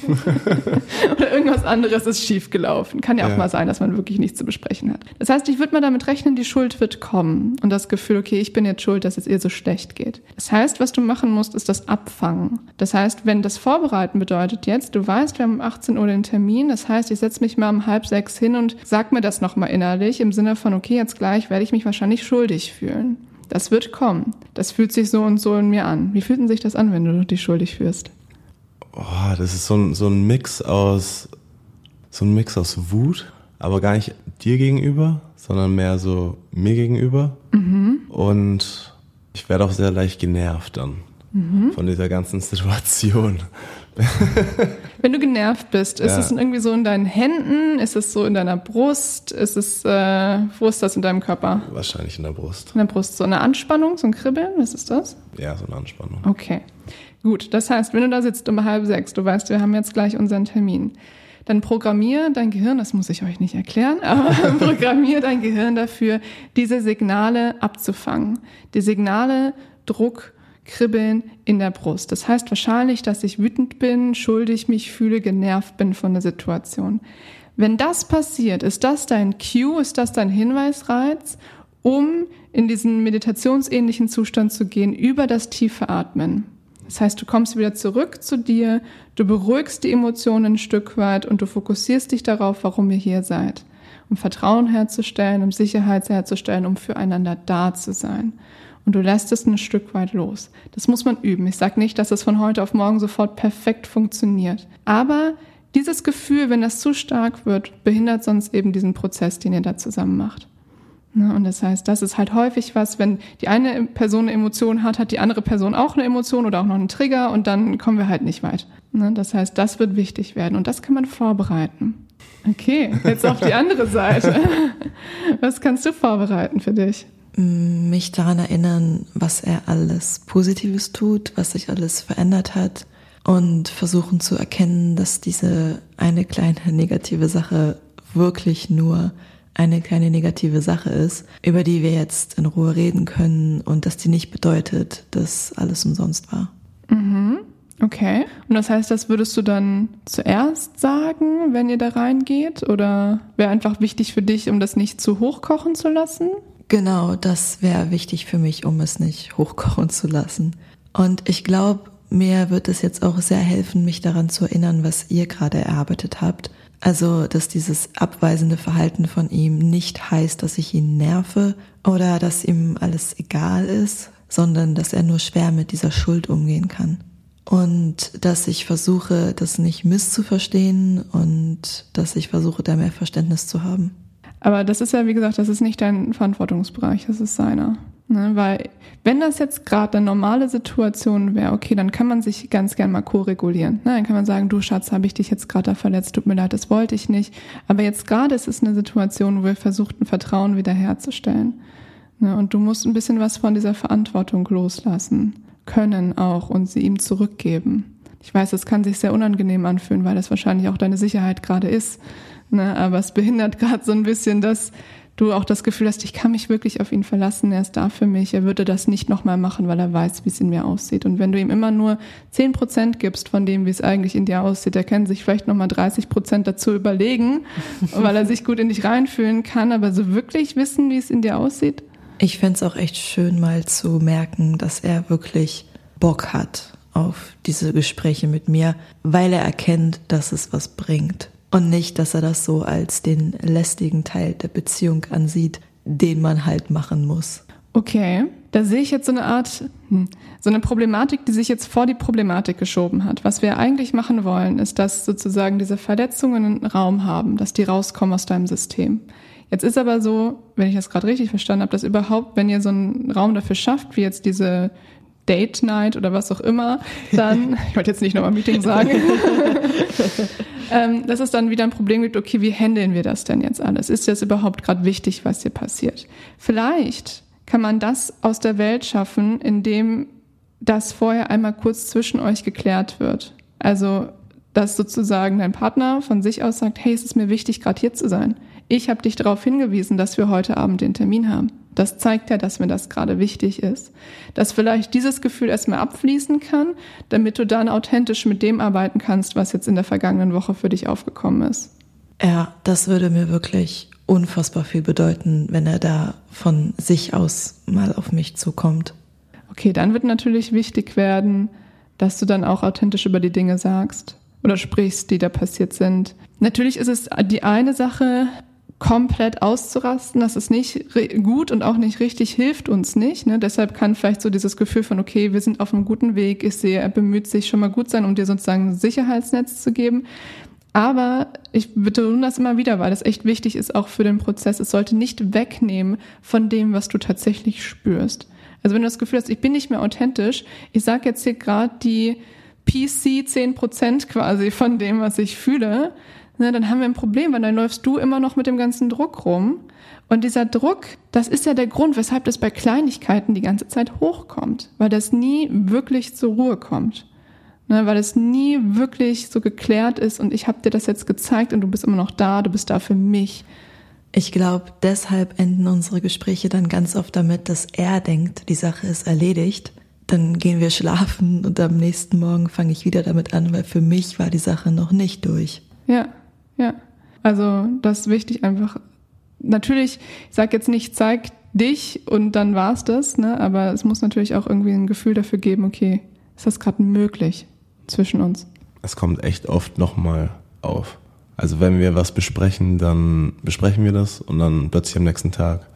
oder irgendwas anderes ist schiefgelaufen. Kann ja auch ja. mal sein, dass man wirklich nichts zu besprechen hat. Das heißt, ich würde mal damit rechnen, die Schuld wird kommen und das Gefühl, okay, ich bin jetzt schuld, dass es ihr so schlecht geht. Das heißt, was du machen musst, ist das Abfangen. Das heißt, wenn das Vorbereiten bedeutet jetzt, du weißt, wir haben um 18 Uhr den Termin, das heißt, ich setze mich mal um halb sechs hin und sag mir das nochmal innerlich im Sinne von, okay, jetzt gleich werde ich mich wahrscheinlich schuldig fühlen. Das wird kommen. Das fühlt sich so und so in mir an. Wie fühlt denn sich das an, wenn du dich schuldig fühlst? Oh, das ist so ein, so ein Mix aus, so ein Mix aus Wut, aber gar nicht dir gegenüber, sondern mehr so mir gegenüber. Mhm. Und ich werde auch sehr leicht genervt dann mhm. von dieser ganzen Situation. Wenn du genervt bist, ist ja. es irgendwie so in deinen Händen? Ist es so in deiner Brust? Ist es, äh, wo ist das in deinem Körper? Wahrscheinlich in der Brust. In der Brust. So eine Anspannung, so ein Kribbeln? Was ist das? Ja, so eine Anspannung. Okay. Gut. Das heißt, wenn du da sitzt um halb sechs, du weißt, wir haben jetzt gleich unseren Termin, dann programmier dein Gehirn, das muss ich euch nicht erklären, aber programmier dein Gehirn dafür, diese Signale abzufangen. Die Signale Druck, Kribbeln in der Brust. Das heißt wahrscheinlich, dass ich wütend bin, schuldig mich fühle, genervt bin von der Situation. Wenn das passiert, ist das dein Cue, ist das dein Hinweisreiz, um in diesen meditationsähnlichen Zustand zu gehen über das tiefe Atmen. Das heißt, du kommst wieder zurück zu dir, du beruhigst die Emotionen ein Stück weit und du fokussierst dich darauf, warum ihr hier seid. Um Vertrauen herzustellen, um Sicherheit herzustellen, um füreinander da zu sein und du lässt es ein Stück weit los. Das muss man üben. Ich sage nicht, dass es von heute auf morgen sofort perfekt funktioniert. Aber dieses Gefühl, wenn das zu stark wird, behindert sonst eben diesen Prozess, den ihr da zusammen macht. Ne, und das heißt, das ist halt häufig was, wenn die eine Person eine Emotion hat, hat die andere Person auch eine Emotion oder auch noch einen Trigger und dann kommen wir halt nicht weit. Ne, das heißt, das wird wichtig werden und das kann man vorbereiten. Okay, jetzt auf die andere Seite. Was kannst du vorbereiten für dich? Mich daran erinnern, was er alles Positives tut, was sich alles verändert hat und versuchen zu erkennen, dass diese eine kleine negative Sache wirklich nur eine kleine negative Sache ist, über die wir jetzt in Ruhe reden können und dass die nicht bedeutet, dass alles umsonst war. Mhm. Okay. Und das heißt, das würdest du dann zuerst sagen, wenn ihr da reingeht? Oder wäre einfach wichtig für dich, um das nicht zu hochkochen zu lassen? Genau, das wäre wichtig für mich, um es nicht hochkochen zu lassen. Und ich glaube, mir wird es jetzt auch sehr helfen, mich daran zu erinnern, was ihr gerade erarbeitet habt. Also, dass dieses abweisende Verhalten von ihm nicht heißt, dass ich ihn nerve oder dass ihm alles egal ist, sondern dass er nur schwer mit dieser Schuld umgehen kann. Und dass ich versuche, das nicht misszuverstehen und dass ich versuche, da mehr Verständnis zu haben. Aber das ist ja, wie gesagt, das ist nicht dein Verantwortungsbereich, das ist seiner. Ne, weil wenn das jetzt gerade eine normale Situation wäre, okay, dann kann man sich ganz gern mal co-regulieren. Ne, dann kann man sagen, du Schatz, habe ich dich jetzt gerade da verletzt, tut mir leid, das wollte ich nicht. Aber jetzt gerade ist es eine Situation, wo wir versuchen, Vertrauen wiederherzustellen. Ne, und du musst ein bisschen was von dieser Verantwortung loslassen können auch und sie ihm zurückgeben. Ich weiß, das kann sich sehr unangenehm anfühlen, weil das wahrscheinlich auch deine Sicherheit gerade ist. Ne, aber es behindert gerade so ein bisschen das, du auch das Gefühl hast, ich kann mich wirklich auf ihn verlassen, er ist da für mich, er würde das nicht nochmal machen, weil er weiß, wie es in mir aussieht. Und wenn du ihm immer nur zehn Prozent gibst von dem, wie es eigentlich in dir aussieht, er kann sich vielleicht nochmal 30 Prozent dazu überlegen, weil er sich gut in dich reinfühlen kann, aber so wirklich wissen, wie es in dir aussieht. Ich fände es auch echt schön, mal zu merken, dass er wirklich Bock hat auf diese Gespräche mit mir, weil er erkennt, dass es was bringt. Und nicht, dass er das so als den lästigen Teil der Beziehung ansieht, den man halt machen muss. Okay, da sehe ich jetzt so eine Art, hm, so eine Problematik, die sich jetzt vor die Problematik geschoben hat. Was wir eigentlich machen wollen, ist, dass sozusagen diese Verletzungen einen Raum haben, dass die rauskommen aus deinem System. Jetzt ist aber so, wenn ich das gerade richtig verstanden habe, dass überhaupt, wenn ihr so einen Raum dafür schafft, wie jetzt diese Date Night oder was auch immer, dann, ich wollte jetzt nicht nochmal Meeting sagen, ähm, dass es dann wieder ein Problem gibt, okay, wie handeln wir das denn jetzt alles? Ist das überhaupt gerade wichtig, was hier passiert? Vielleicht kann man das aus der Welt schaffen, indem das vorher einmal kurz zwischen euch geklärt wird. Also, dass sozusagen dein Partner von sich aus sagt, hey, es ist mir wichtig, gerade hier zu sein. Ich habe dich darauf hingewiesen, dass wir heute Abend den Termin haben. Das zeigt ja, dass mir das gerade wichtig ist. Dass vielleicht dieses Gefühl erstmal abfließen kann, damit du dann authentisch mit dem arbeiten kannst, was jetzt in der vergangenen Woche für dich aufgekommen ist. Ja, das würde mir wirklich unfassbar viel bedeuten, wenn er da von sich aus mal auf mich zukommt. Okay, dann wird natürlich wichtig werden, dass du dann auch authentisch über die Dinge sagst oder sprichst, die da passiert sind. Natürlich ist es die eine Sache, komplett auszurasten, das ist nicht gut und auch nicht richtig, hilft uns nicht. Ne? Deshalb kann vielleicht so dieses Gefühl von, okay, wir sind auf einem guten Weg, ich sehe, er bemüht sich schon mal gut sein, um dir sozusagen ein Sicherheitsnetz zu geben. Aber ich betone das immer wieder, weil das echt wichtig ist, auch für den Prozess. Es sollte nicht wegnehmen von dem, was du tatsächlich spürst. Also wenn du das Gefühl hast, ich bin nicht mehr authentisch, ich sage jetzt hier gerade die PC 10 Prozent quasi von dem, was ich fühle, ne, dann haben wir ein Problem, weil dann läufst du immer noch mit dem ganzen Druck rum. Und dieser Druck, das ist ja der Grund, weshalb das bei Kleinigkeiten die ganze Zeit hochkommt, weil das nie wirklich zur Ruhe kommt. Ne, weil es nie wirklich so geklärt ist und ich habe dir das jetzt gezeigt und du bist immer noch da, du bist da für mich. Ich glaube, deshalb enden unsere Gespräche dann ganz oft damit, dass er denkt, die Sache ist erledigt. Dann gehen wir schlafen und am nächsten Morgen fange ich wieder damit an, weil für mich war die Sache noch nicht durch. Ja, ja. Also das ist wichtig einfach. Natürlich, ich sage jetzt nicht, zeig dich und dann war's das, ne? aber es muss natürlich auch irgendwie ein Gefühl dafür geben, okay, ist das gerade möglich zwischen uns? Es kommt echt oft nochmal auf. Also wenn wir was besprechen, dann besprechen wir das und dann plötzlich am nächsten Tag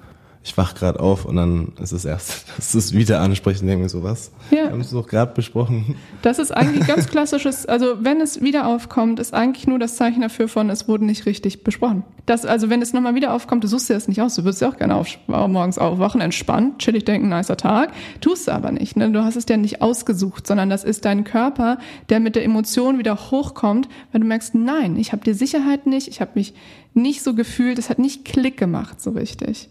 ich wach gerade auf und dann ist es erst, dass es wieder ansprechen, denke ich so, was? Ja. Wir haben es doch gerade besprochen. Das ist eigentlich ganz klassisches, also wenn es wieder aufkommt, ist eigentlich nur das Zeichen dafür von, es wurde nicht richtig besprochen. Das, also wenn es nochmal wieder aufkommt, du suchst dir das nicht aus, du würdest ja auch gerne auf, morgens aufwachen, entspannt, chillig denken, nicer Tag, tust du aber nicht. Ne? Du hast es ja nicht ausgesucht, sondern das ist dein Körper, der mit der Emotion wieder hochkommt, weil du merkst, nein, ich habe die Sicherheit nicht, ich habe mich nicht so gefühlt, es hat nicht Klick gemacht so richtig.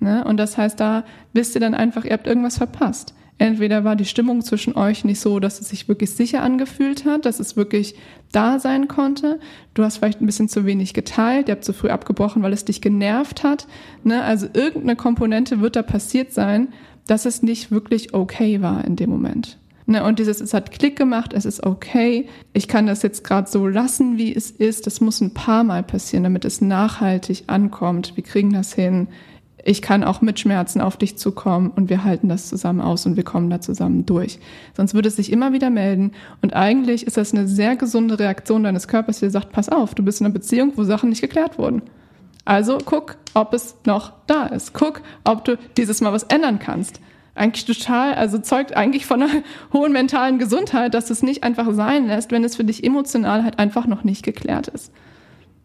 Ne? Und das heißt, da wisst ihr dann einfach, ihr habt irgendwas verpasst. Entweder war die Stimmung zwischen euch nicht so, dass es sich wirklich sicher angefühlt hat, dass es wirklich da sein konnte. Du hast vielleicht ein bisschen zu wenig geteilt, ihr habt zu früh abgebrochen, weil es dich genervt hat. Ne? Also irgendeine Komponente wird da passiert sein, dass es nicht wirklich okay war in dem Moment. Ne? Und dieses, es hat Klick gemacht, es ist okay, ich kann das jetzt gerade so lassen, wie es ist. Das muss ein paar Mal passieren, damit es nachhaltig ankommt. Wir kriegen das hin ich kann auch mit Schmerzen auf dich zukommen und wir halten das zusammen aus und wir kommen da zusammen durch. Sonst würde es sich immer wieder melden und eigentlich ist das eine sehr gesunde Reaktion deines Körpers, der sagt, pass auf, du bist in einer Beziehung, wo Sachen nicht geklärt wurden. Also guck, ob es noch da ist. Guck, ob du dieses Mal was ändern kannst. Eigentlich total, also zeugt eigentlich von einer hohen mentalen Gesundheit, dass es nicht einfach sein lässt, wenn es für dich emotional halt einfach noch nicht geklärt ist.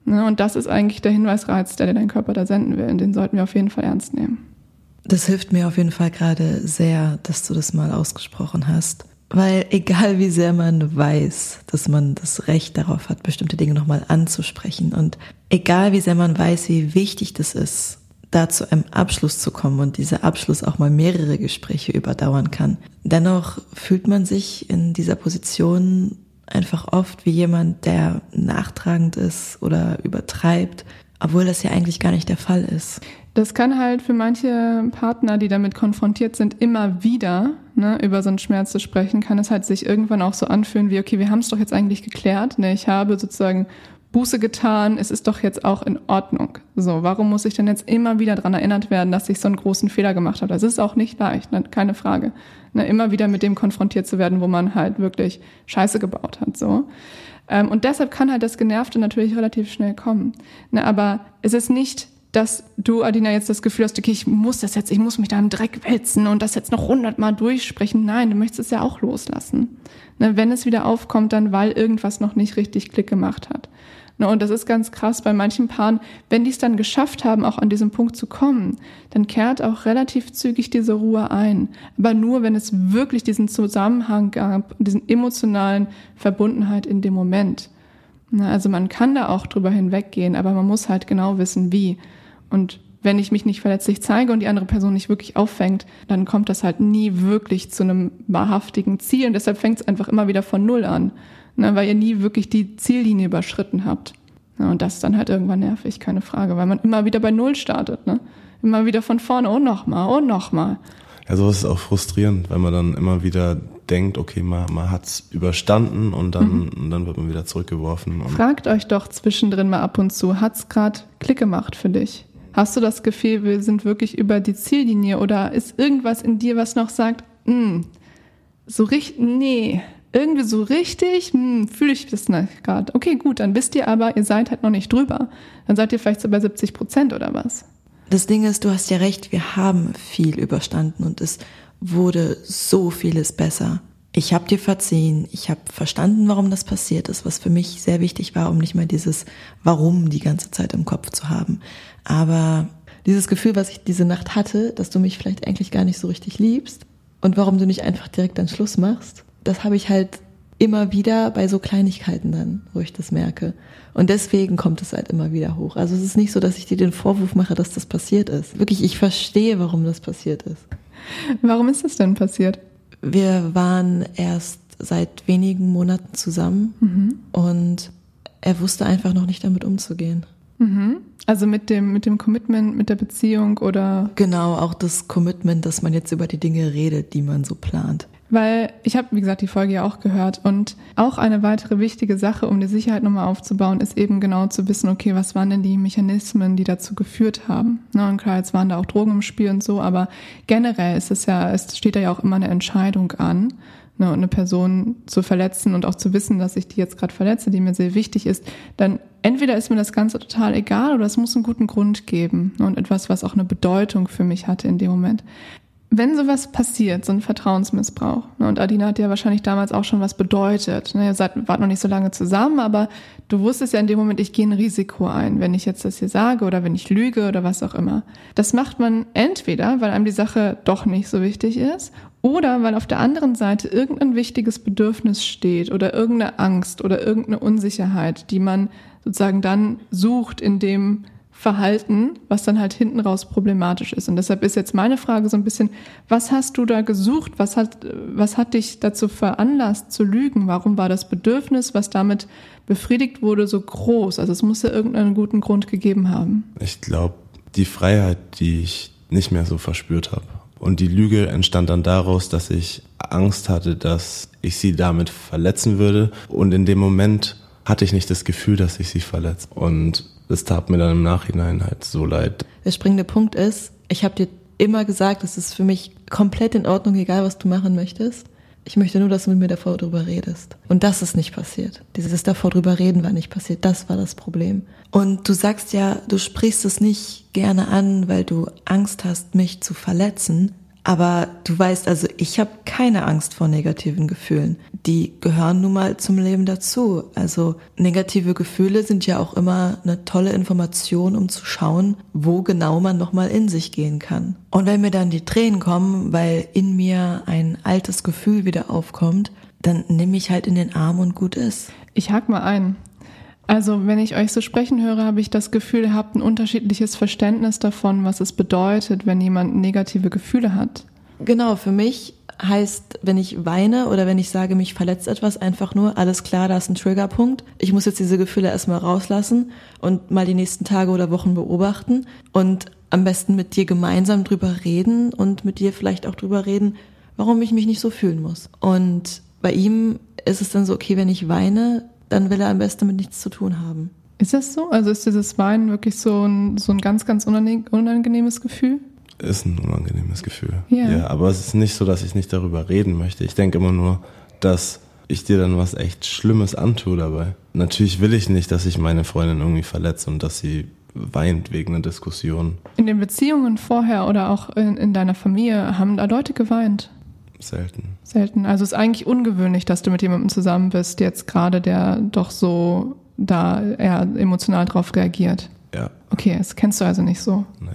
Ne, und das ist eigentlich der Hinweisreiz, der dir dein Körper da senden will. Und den sollten wir auf jeden Fall ernst nehmen. Das hilft mir auf jeden Fall gerade sehr, dass du das mal ausgesprochen hast. Weil egal wie sehr man weiß, dass man das Recht darauf hat, bestimmte Dinge nochmal anzusprechen und egal wie sehr man weiß, wie wichtig das ist, da zu einem Abschluss zu kommen und dieser Abschluss auch mal mehrere Gespräche überdauern kann, dennoch fühlt man sich in dieser Position einfach oft wie jemand, der nachtragend ist oder übertreibt, obwohl das ja eigentlich gar nicht der Fall ist. Das kann halt für manche Partner, die damit konfrontiert sind, immer wieder ne, über so einen Schmerz zu sprechen, kann es halt sich irgendwann auch so anfühlen wie, okay, wir haben es doch jetzt eigentlich geklärt. Ne? Ich habe sozusagen Buße getan, es ist doch jetzt auch in Ordnung. So, warum muss ich denn jetzt immer wieder daran erinnert werden, dass ich so einen großen Fehler gemacht habe? Das ist auch nicht leicht, ne? keine Frage. Ne? Immer wieder mit dem konfrontiert zu werden, wo man halt wirklich Scheiße gebaut hat. So. Ähm, und deshalb kann halt das Genervte natürlich relativ schnell kommen. Ne? Aber es ist nicht dass du, Adina, jetzt das Gefühl hast, okay, ich muss das jetzt, ich muss mich da im Dreck wälzen und das jetzt noch hundertmal durchsprechen. Nein, du möchtest es ja auch loslassen. Ne, wenn es wieder aufkommt, dann weil irgendwas noch nicht richtig Klick gemacht hat. Ne, und das ist ganz krass bei manchen Paaren, wenn die es dann geschafft haben, auch an diesem Punkt zu kommen, dann kehrt auch relativ zügig diese Ruhe ein. Aber nur, wenn es wirklich diesen Zusammenhang gab, diesen emotionalen Verbundenheit in dem Moment. Ne, also man kann da auch drüber hinweggehen, aber man muss halt genau wissen, wie. Und wenn ich mich nicht verletzlich zeige und die andere Person nicht wirklich auffängt, dann kommt das halt nie wirklich zu einem wahrhaftigen Ziel. Und deshalb fängt es einfach immer wieder von Null an, ne, weil ihr nie wirklich die Ziellinie überschritten habt. Ja, und das ist dann halt irgendwann nervig, keine Frage, weil man immer wieder bei Null startet. Ne? Immer wieder von vorne, oh nochmal, oh nochmal. Ja, so ist es auch frustrierend, weil man dann immer wieder denkt, okay, man, man hat's überstanden und dann, mhm. und dann wird man wieder zurückgeworfen. Fragt euch doch zwischendrin mal ab und zu, hat's gerade Klick gemacht für dich? Hast du das Gefühl, wir sind wirklich über die Ziellinie oder ist irgendwas in dir, was noch sagt, mm, so richtig, nee, irgendwie so richtig, hm, fühle ich das nicht gerade. Okay, gut, dann wisst ihr aber, ihr seid halt noch nicht drüber. Dann seid ihr vielleicht so bei 70 Prozent oder was. Das Ding ist, du hast ja recht, wir haben viel überstanden und es wurde so vieles besser. Ich habe dir verziehen, ich habe verstanden, warum das passiert ist, was für mich sehr wichtig war, um nicht mehr dieses Warum die ganze Zeit im Kopf zu haben. Aber dieses Gefühl, was ich diese Nacht hatte, dass du mich vielleicht eigentlich gar nicht so richtig liebst und warum du nicht einfach direkt dann Schluss machst, das habe ich halt immer wieder bei so Kleinigkeiten dann, wo ich das merke. Und deswegen kommt es halt immer wieder hoch. Also es ist nicht so, dass ich dir den Vorwurf mache, dass das passiert ist. Wirklich, ich verstehe, warum das passiert ist. Warum ist das denn passiert? Wir waren erst seit wenigen Monaten zusammen mhm. und er wusste einfach noch nicht damit umzugehen. Mhm. Also mit dem, mit dem Commitment, mit der Beziehung oder? Genau, auch das Commitment, dass man jetzt über die Dinge redet, die man so plant. Weil ich habe, wie gesagt, die Folge ja auch gehört und auch eine weitere wichtige Sache, um die Sicherheit nochmal aufzubauen, ist eben genau zu wissen, okay, was waren denn die Mechanismen, die dazu geführt haben. Na, und klar, jetzt waren da auch Drogen im Spiel und so, aber generell ist es ja, es steht da ja auch immer eine Entscheidung an ne, und eine Person zu verletzen und auch zu wissen, dass ich die jetzt gerade verletze, die mir sehr wichtig ist, dann entweder ist mir das Ganze total egal oder es muss einen guten Grund geben ne, und etwas, was auch eine Bedeutung für mich hatte in dem Moment wenn sowas passiert, so ein Vertrauensmissbrauch, ne, und Adina hat ja wahrscheinlich damals auch schon was bedeutet, ne, ihr seid, wart noch nicht so lange zusammen, aber du wusstest ja in dem Moment, ich gehe ein Risiko ein, wenn ich jetzt das hier sage oder wenn ich lüge oder was auch immer. Das macht man entweder, weil einem die Sache doch nicht so wichtig ist, oder weil auf der anderen Seite irgendein wichtiges Bedürfnis steht oder irgendeine Angst oder irgendeine Unsicherheit, die man sozusagen dann sucht, in dem Verhalten, was dann halt hinten raus problematisch ist. Und deshalb ist jetzt meine Frage so ein bisschen, was hast du da gesucht? Was hat, was hat dich dazu veranlasst zu lügen? Warum war das Bedürfnis, was damit befriedigt wurde, so groß? Also es muss ja irgendeinen guten Grund gegeben haben. Ich glaube, die Freiheit, die ich nicht mehr so verspürt habe. Und die Lüge entstand dann daraus, dass ich Angst hatte, dass ich sie damit verletzen würde. Und in dem Moment hatte ich nicht das Gefühl, dass ich sie verletze. Und das tat mir dann im Nachhinein halt so leid. Der springende Punkt ist, ich habe dir immer gesagt, es ist für mich komplett in Ordnung, egal was du machen möchtest. Ich möchte nur, dass du mit mir davor drüber redest. Und das ist nicht passiert. Dieses davor drüber reden war nicht passiert. Das war das Problem. Und du sagst ja, du sprichst es nicht gerne an, weil du Angst hast, mich zu verletzen. Aber du weißt, also ich habe keine Angst vor negativen Gefühlen. Die gehören nun mal zum Leben dazu. Also negative Gefühle sind ja auch immer eine tolle Information, um zu schauen, wo genau man nochmal in sich gehen kann. Und wenn mir dann die Tränen kommen, weil in mir ein altes Gefühl wieder aufkommt, dann nehme ich halt in den Arm und gut ist. Ich hake mal ein. Also, wenn ich euch so sprechen höre, habe ich das Gefühl, ihr habt ein unterschiedliches Verständnis davon, was es bedeutet, wenn jemand negative Gefühle hat. Genau, für mich heißt, wenn ich weine oder wenn ich sage, mich verletzt etwas, einfach nur, alles klar, da ist ein Triggerpunkt. Ich muss jetzt diese Gefühle erstmal rauslassen und mal die nächsten Tage oder Wochen beobachten und am besten mit dir gemeinsam drüber reden und mit dir vielleicht auch drüber reden, warum ich mich nicht so fühlen muss. Und bei ihm ist es dann so, okay, wenn ich weine, dann will er am besten damit nichts zu tun haben. Ist das so? Also ist dieses Weinen wirklich so ein, so ein ganz, ganz unangenehmes Gefühl? Ist ein unangenehmes Gefühl. Ja. ja. Aber es ist nicht so, dass ich nicht darüber reden möchte. Ich denke immer nur, dass ich dir dann was echt Schlimmes antue dabei. Natürlich will ich nicht, dass ich meine Freundin irgendwie verletze und dass sie weint wegen einer Diskussion. In den Beziehungen vorher oder auch in, in deiner Familie haben da Leute geweint? Selten. Selten. Also es ist eigentlich ungewöhnlich, dass du mit jemandem zusammen bist, jetzt gerade, der doch so da eher emotional drauf reagiert. Ja. Okay, das kennst du also nicht so. Nee.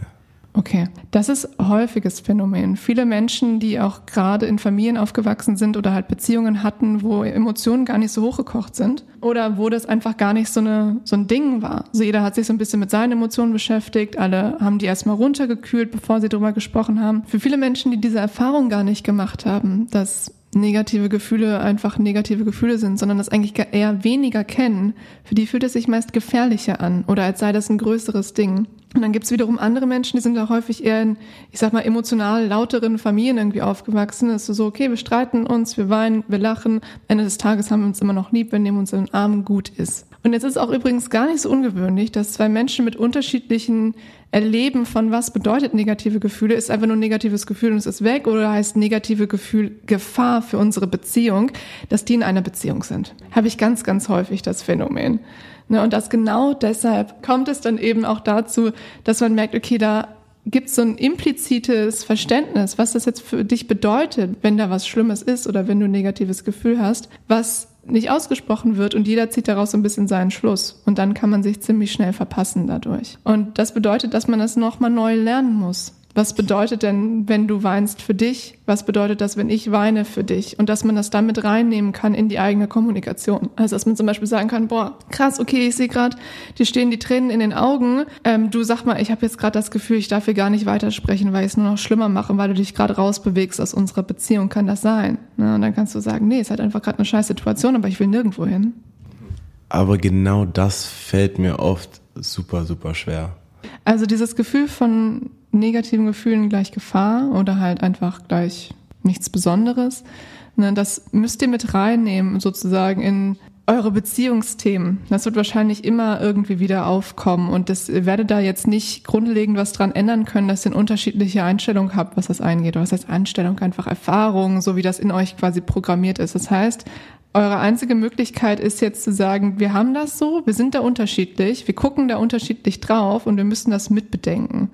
Okay, das ist häufiges Phänomen. Viele Menschen, die auch gerade in Familien aufgewachsen sind oder halt Beziehungen hatten, wo Emotionen gar nicht so hochgekocht sind oder wo das einfach gar nicht so, eine, so ein Ding war. Also jeder hat sich so ein bisschen mit seinen Emotionen beschäftigt, alle haben die erstmal runtergekühlt, bevor sie darüber gesprochen haben. Für viele Menschen, die diese Erfahrung gar nicht gemacht haben, dass negative Gefühle einfach negative Gefühle sind, sondern das eigentlich eher weniger kennen, für die fühlt es sich meist gefährlicher an oder als sei das ein größeres Ding. Und dann gibt's wiederum andere Menschen, die sind da häufig eher in, ich sag mal, emotional lauteren Familien irgendwie aufgewachsen. Das ist so, okay, wir streiten uns, wir weinen, wir lachen. Am Ende des Tages haben wir uns immer noch lieb, wir nehmen uns in den Arm, gut ist. Und jetzt ist auch übrigens gar nicht so ungewöhnlich, dass zwei Menschen mit unterschiedlichen Erleben von was bedeutet negative Gefühle, ist einfach nur ein negatives Gefühl und es ist weg oder heißt negative Gefühl Gefahr für unsere Beziehung, dass die in einer Beziehung sind. Habe ich ganz, ganz häufig das Phänomen. Ne, und das genau deshalb kommt es dann eben auch dazu, dass man merkt, okay, da gibt es so ein implizites Verständnis, was das jetzt für dich bedeutet, wenn da was Schlimmes ist oder wenn du ein negatives Gefühl hast, was nicht ausgesprochen wird und jeder zieht daraus so ein bisschen seinen Schluss. Und dann kann man sich ziemlich schnell verpassen dadurch. Und das bedeutet, dass man das nochmal neu lernen muss. Was bedeutet denn, wenn du weinst für dich? Was bedeutet das, wenn ich weine für dich? Und dass man das damit reinnehmen kann in die eigene Kommunikation. Also dass man zum Beispiel sagen kann, boah, krass, okay, ich sehe gerade, dir stehen die Tränen in den Augen. Ähm, du sag mal, ich habe jetzt gerade das Gefühl, ich darf hier gar nicht weitersprechen, weil ich es nur noch schlimmer mache, weil du dich gerade rausbewegst aus unserer Beziehung. Kann das sein? Ne? Und dann kannst du sagen, nee, es ist halt einfach gerade eine scheiß Situation, aber ich will nirgendwo hin. Aber genau das fällt mir oft super, super schwer. Also dieses Gefühl von negativen Gefühlen gleich Gefahr oder halt einfach gleich nichts Besonderes. Ne, das müsst ihr mit reinnehmen, sozusagen in eure Beziehungsthemen. Das wird wahrscheinlich immer irgendwie wieder aufkommen und das werdet da jetzt nicht grundlegend was dran ändern können, dass ihr eine unterschiedliche Einstellung habt, was das eingeht. Oder was heißt Einstellung? Einfach Erfahrung, so wie das in euch quasi programmiert ist. Das heißt, eure einzige Möglichkeit ist jetzt zu sagen, wir haben das so, wir sind da unterschiedlich, wir gucken da unterschiedlich drauf und wir müssen das mitbedenken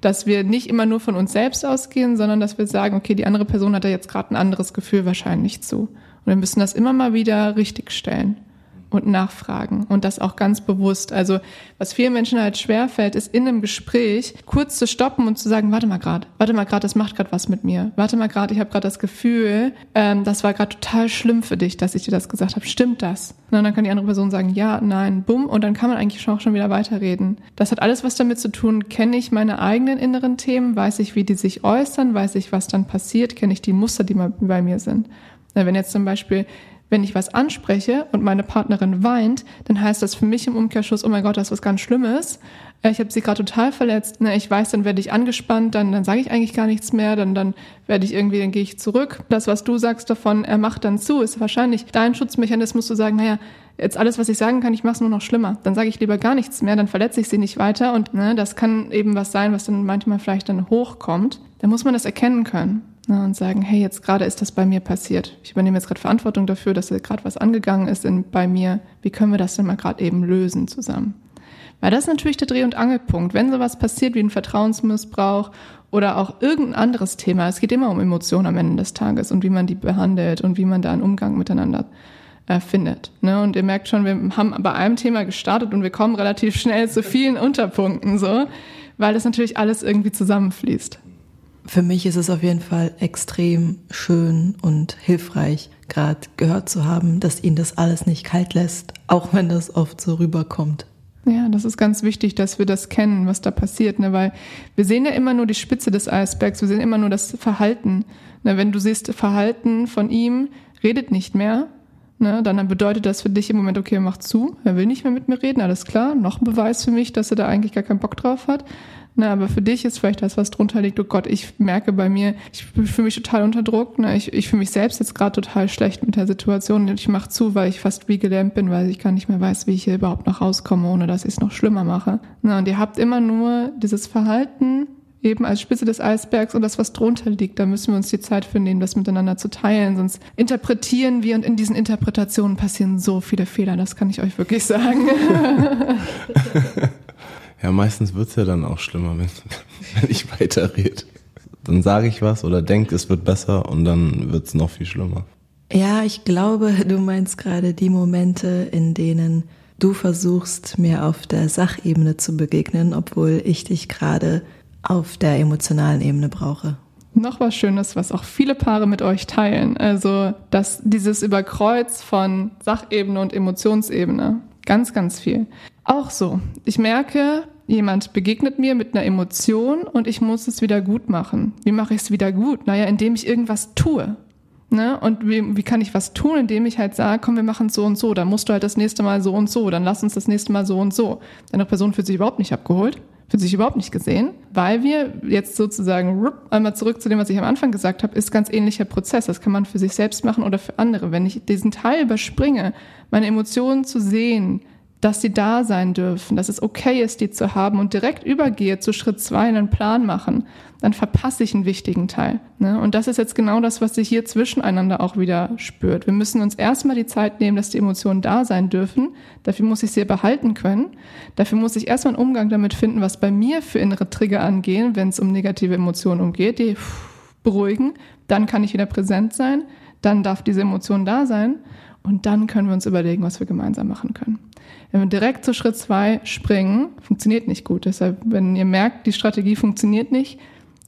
dass wir nicht immer nur von uns selbst ausgehen, sondern dass wir sagen, okay, die andere Person hat da jetzt gerade ein anderes Gefühl wahrscheinlich zu. Und wir müssen das immer mal wieder richtigstellen und nachfragen und das auch ganz bewusst. Also was vielen Menschen halt schwerfällt, ist in einem Gespräch kurz zu stoppen und zu sagen, warte mal gerade, warte mal gerade, das macht gerade was mit mir. Warte mal gerade, ich habe gerade das Gefühl, ähm, das war gerade total schlimm für dich, dass ich dir das gesagt habe. Stimmt das? Und dann kann die andere Person sagen, ja, nein, bumm, und dann kann man eigentlich auch schon wieder weiterreden. Das hat alles was damit zu tun, kenne ich meine eigenen inneren Themen, weiß ich, wie die sich äußern, weiß ich, was dann passiert, kenne ich die Muster, die bei mir sind. Wenn jetzt zum Beispiel wenn ich was anspreche und meine Partnerin weint, dann heißt das für mich im Umkehrschluss, oh mein Gott, das ist was ganz Schlimmes. Äh, ich habe sie gerade total verletzt. Ne? Ich weiß, dann werde ich angespannt, dann, dann sage ich eigentlich gar nichts mehr, dann, dann werde ich irgendwie, dann gehe ich zurück. Das, was du sagst davon, er macht dann zu, ist wahrscheinlich dein Schutzmechanismus zu sagen, naja, jetzt alles, was ich sagen kann, ich mache es nur noch schlimmer. Dann sage ich lieber gar nichts mehr, dann verletze ich sie nicht weiter. Und ne, das kann eben was sein, was dann manchmal vielleicht dann hochkommt. Da muss man das erkennen können ne, und sagen, hey, jetzt gerade ist das bei mir passiert. Ich übernehme jetzt gerade Verantwortung dafür, dass gerade was angegangen ist in, bei mir. Wie können wir das denn mal gerade eben lösen zusammen? Weil das ist natürlich der Dreh- und Angelpunkt. Wenn sowas passiert wie ein Vertrauensmissbrauch oder auch irgendein anderes Thema, es geht immer um Emotionen am Ende des Tages und wie man die behandelt und wie man da einen Umgang miteinander äh, findet. Ne? Und ihr merkt schon, wir haben bei einem Thema gestartet und wir kommen relativ schnell zu vielen Unterpunkten so, weil das natürlich alles irgendwie zusammenfließt. Für mich ist es auf jeden Fall extrem schön und hilfreich, gerade gehört zu haben, dass ihn das alles nicht kalt lässt, auch wenn das oft so rüberkommt. Ja, das ist ganz wichtig, dass wir das kennen, was da passiert, ne? weil wir sehen ja immer nur die Spitze des Eisbergs, wir sehen immer nur das Verhalten. Ne? Wenn du siehst, Verhalten von ihm redet nicht mehr, ne? dann bedeutet das für dich im Moment, okay, mach zu, er will nicht mehr mit mir reden, alles klar, noch ein Beweis für mich, dass er da eigentlich gar keinen Bock drauf hat. Ne, aber für dich ist vielleicht das, was drunter liegt, oh Gott, ich merke bei mir, ich fühle mich total unter Druck. Ne? Ich, ich fühle mich selbst jetzt gerade total schlecht mit der Situation und ich mache zu, weil ich fast wie gelähmt bin, weil ich gar nicht mehr weiß, wie ich hier überhaupt noch rauskomme, ohne dass ich es noch schlimmer mache. Ne? Und ihr habt immer nur dieses Verhalten eben als Spitze des Eisbergs und das, was drunter liegt. Da müssen wir uns die Zeit für nehmen, das miteinander zu teilen. Sonst interpretieren wir und in diesen Interpretationen passieren so viele Fehler. Das kann ich euch wirklich sagen. Ja, meistens wird's ja dann auch schlimmer, wenn, wenn ich weiterrede. Dann sage ich was oder denke, es wird besser und dann wird's noch viel schlimmer. Ja, ich glaube, du meinst gerade die Momente, in denen du versuchst, mir auf der Sachebene zu begegnen, obwohl ich dich gerade auf der emotionalen Ebene brauche. Noch was Schönes, was auch viele Paare mit euch teilen. Also, dass dieses Überkreuz von Sachebene und Emotionsebene. Ganz, ganz viel. Auch so. Ich merke, jemand begegnet mir mit einer Emotion und ich muss es wieder gut machen. Wie mache ich es wieder gut? Naja, indem ich irgendwas tue. Ne? Und wie, wie kann ich was tun, indem ich halt sage, komm, wir machen es so und so, dann musst du halt das nächste Mal so und so, dann lass uns das nächste Mal so und so. Deine Person fühlt sich überhaupt nicht abgeholt, fühlt sich überhaupt nicht gesehen, weil wir jetzt sozusagen einmal zurück zu dem, was ich am Anfang gesagt habe, ist ganz ähnlicher Prozess. Das kann man für sich selbst machen oder für andere. Wenn ich diesen Teil überspringe, meine Emotionen zu sehen, dass sie da sein dürfen, dass es okay ist, die zu haben und direkt übergehe zu Schritt zwei einen Plan machen, dann verpasse ich einen wichtigen Teil. Ne? Und das ist jetzt genau das, was sich hier zwischeneinander auch wieder spürt. Wir müssen uns erstmal die Zeit nehmen, dass die Emotionen da sein dürfen. Dafür muss ich sie behalten können. Dafür muss ich erstmal einen Umgang damit finden, was bei mir für innere Trigger angehen, wenn es um negative Emotionen umgeht, die beruhigen. Dann kann ich wieder präsent sein. Dann darf diese Emotion da sein. Und dann können wir uns überlegen, was wir gemeinsam machen können. Wenn wir direkt zu Schritt zwei springen, funktioniert nicht gut. Deshalb, wenn ihr merkt, die Strategie funktioniert nicht,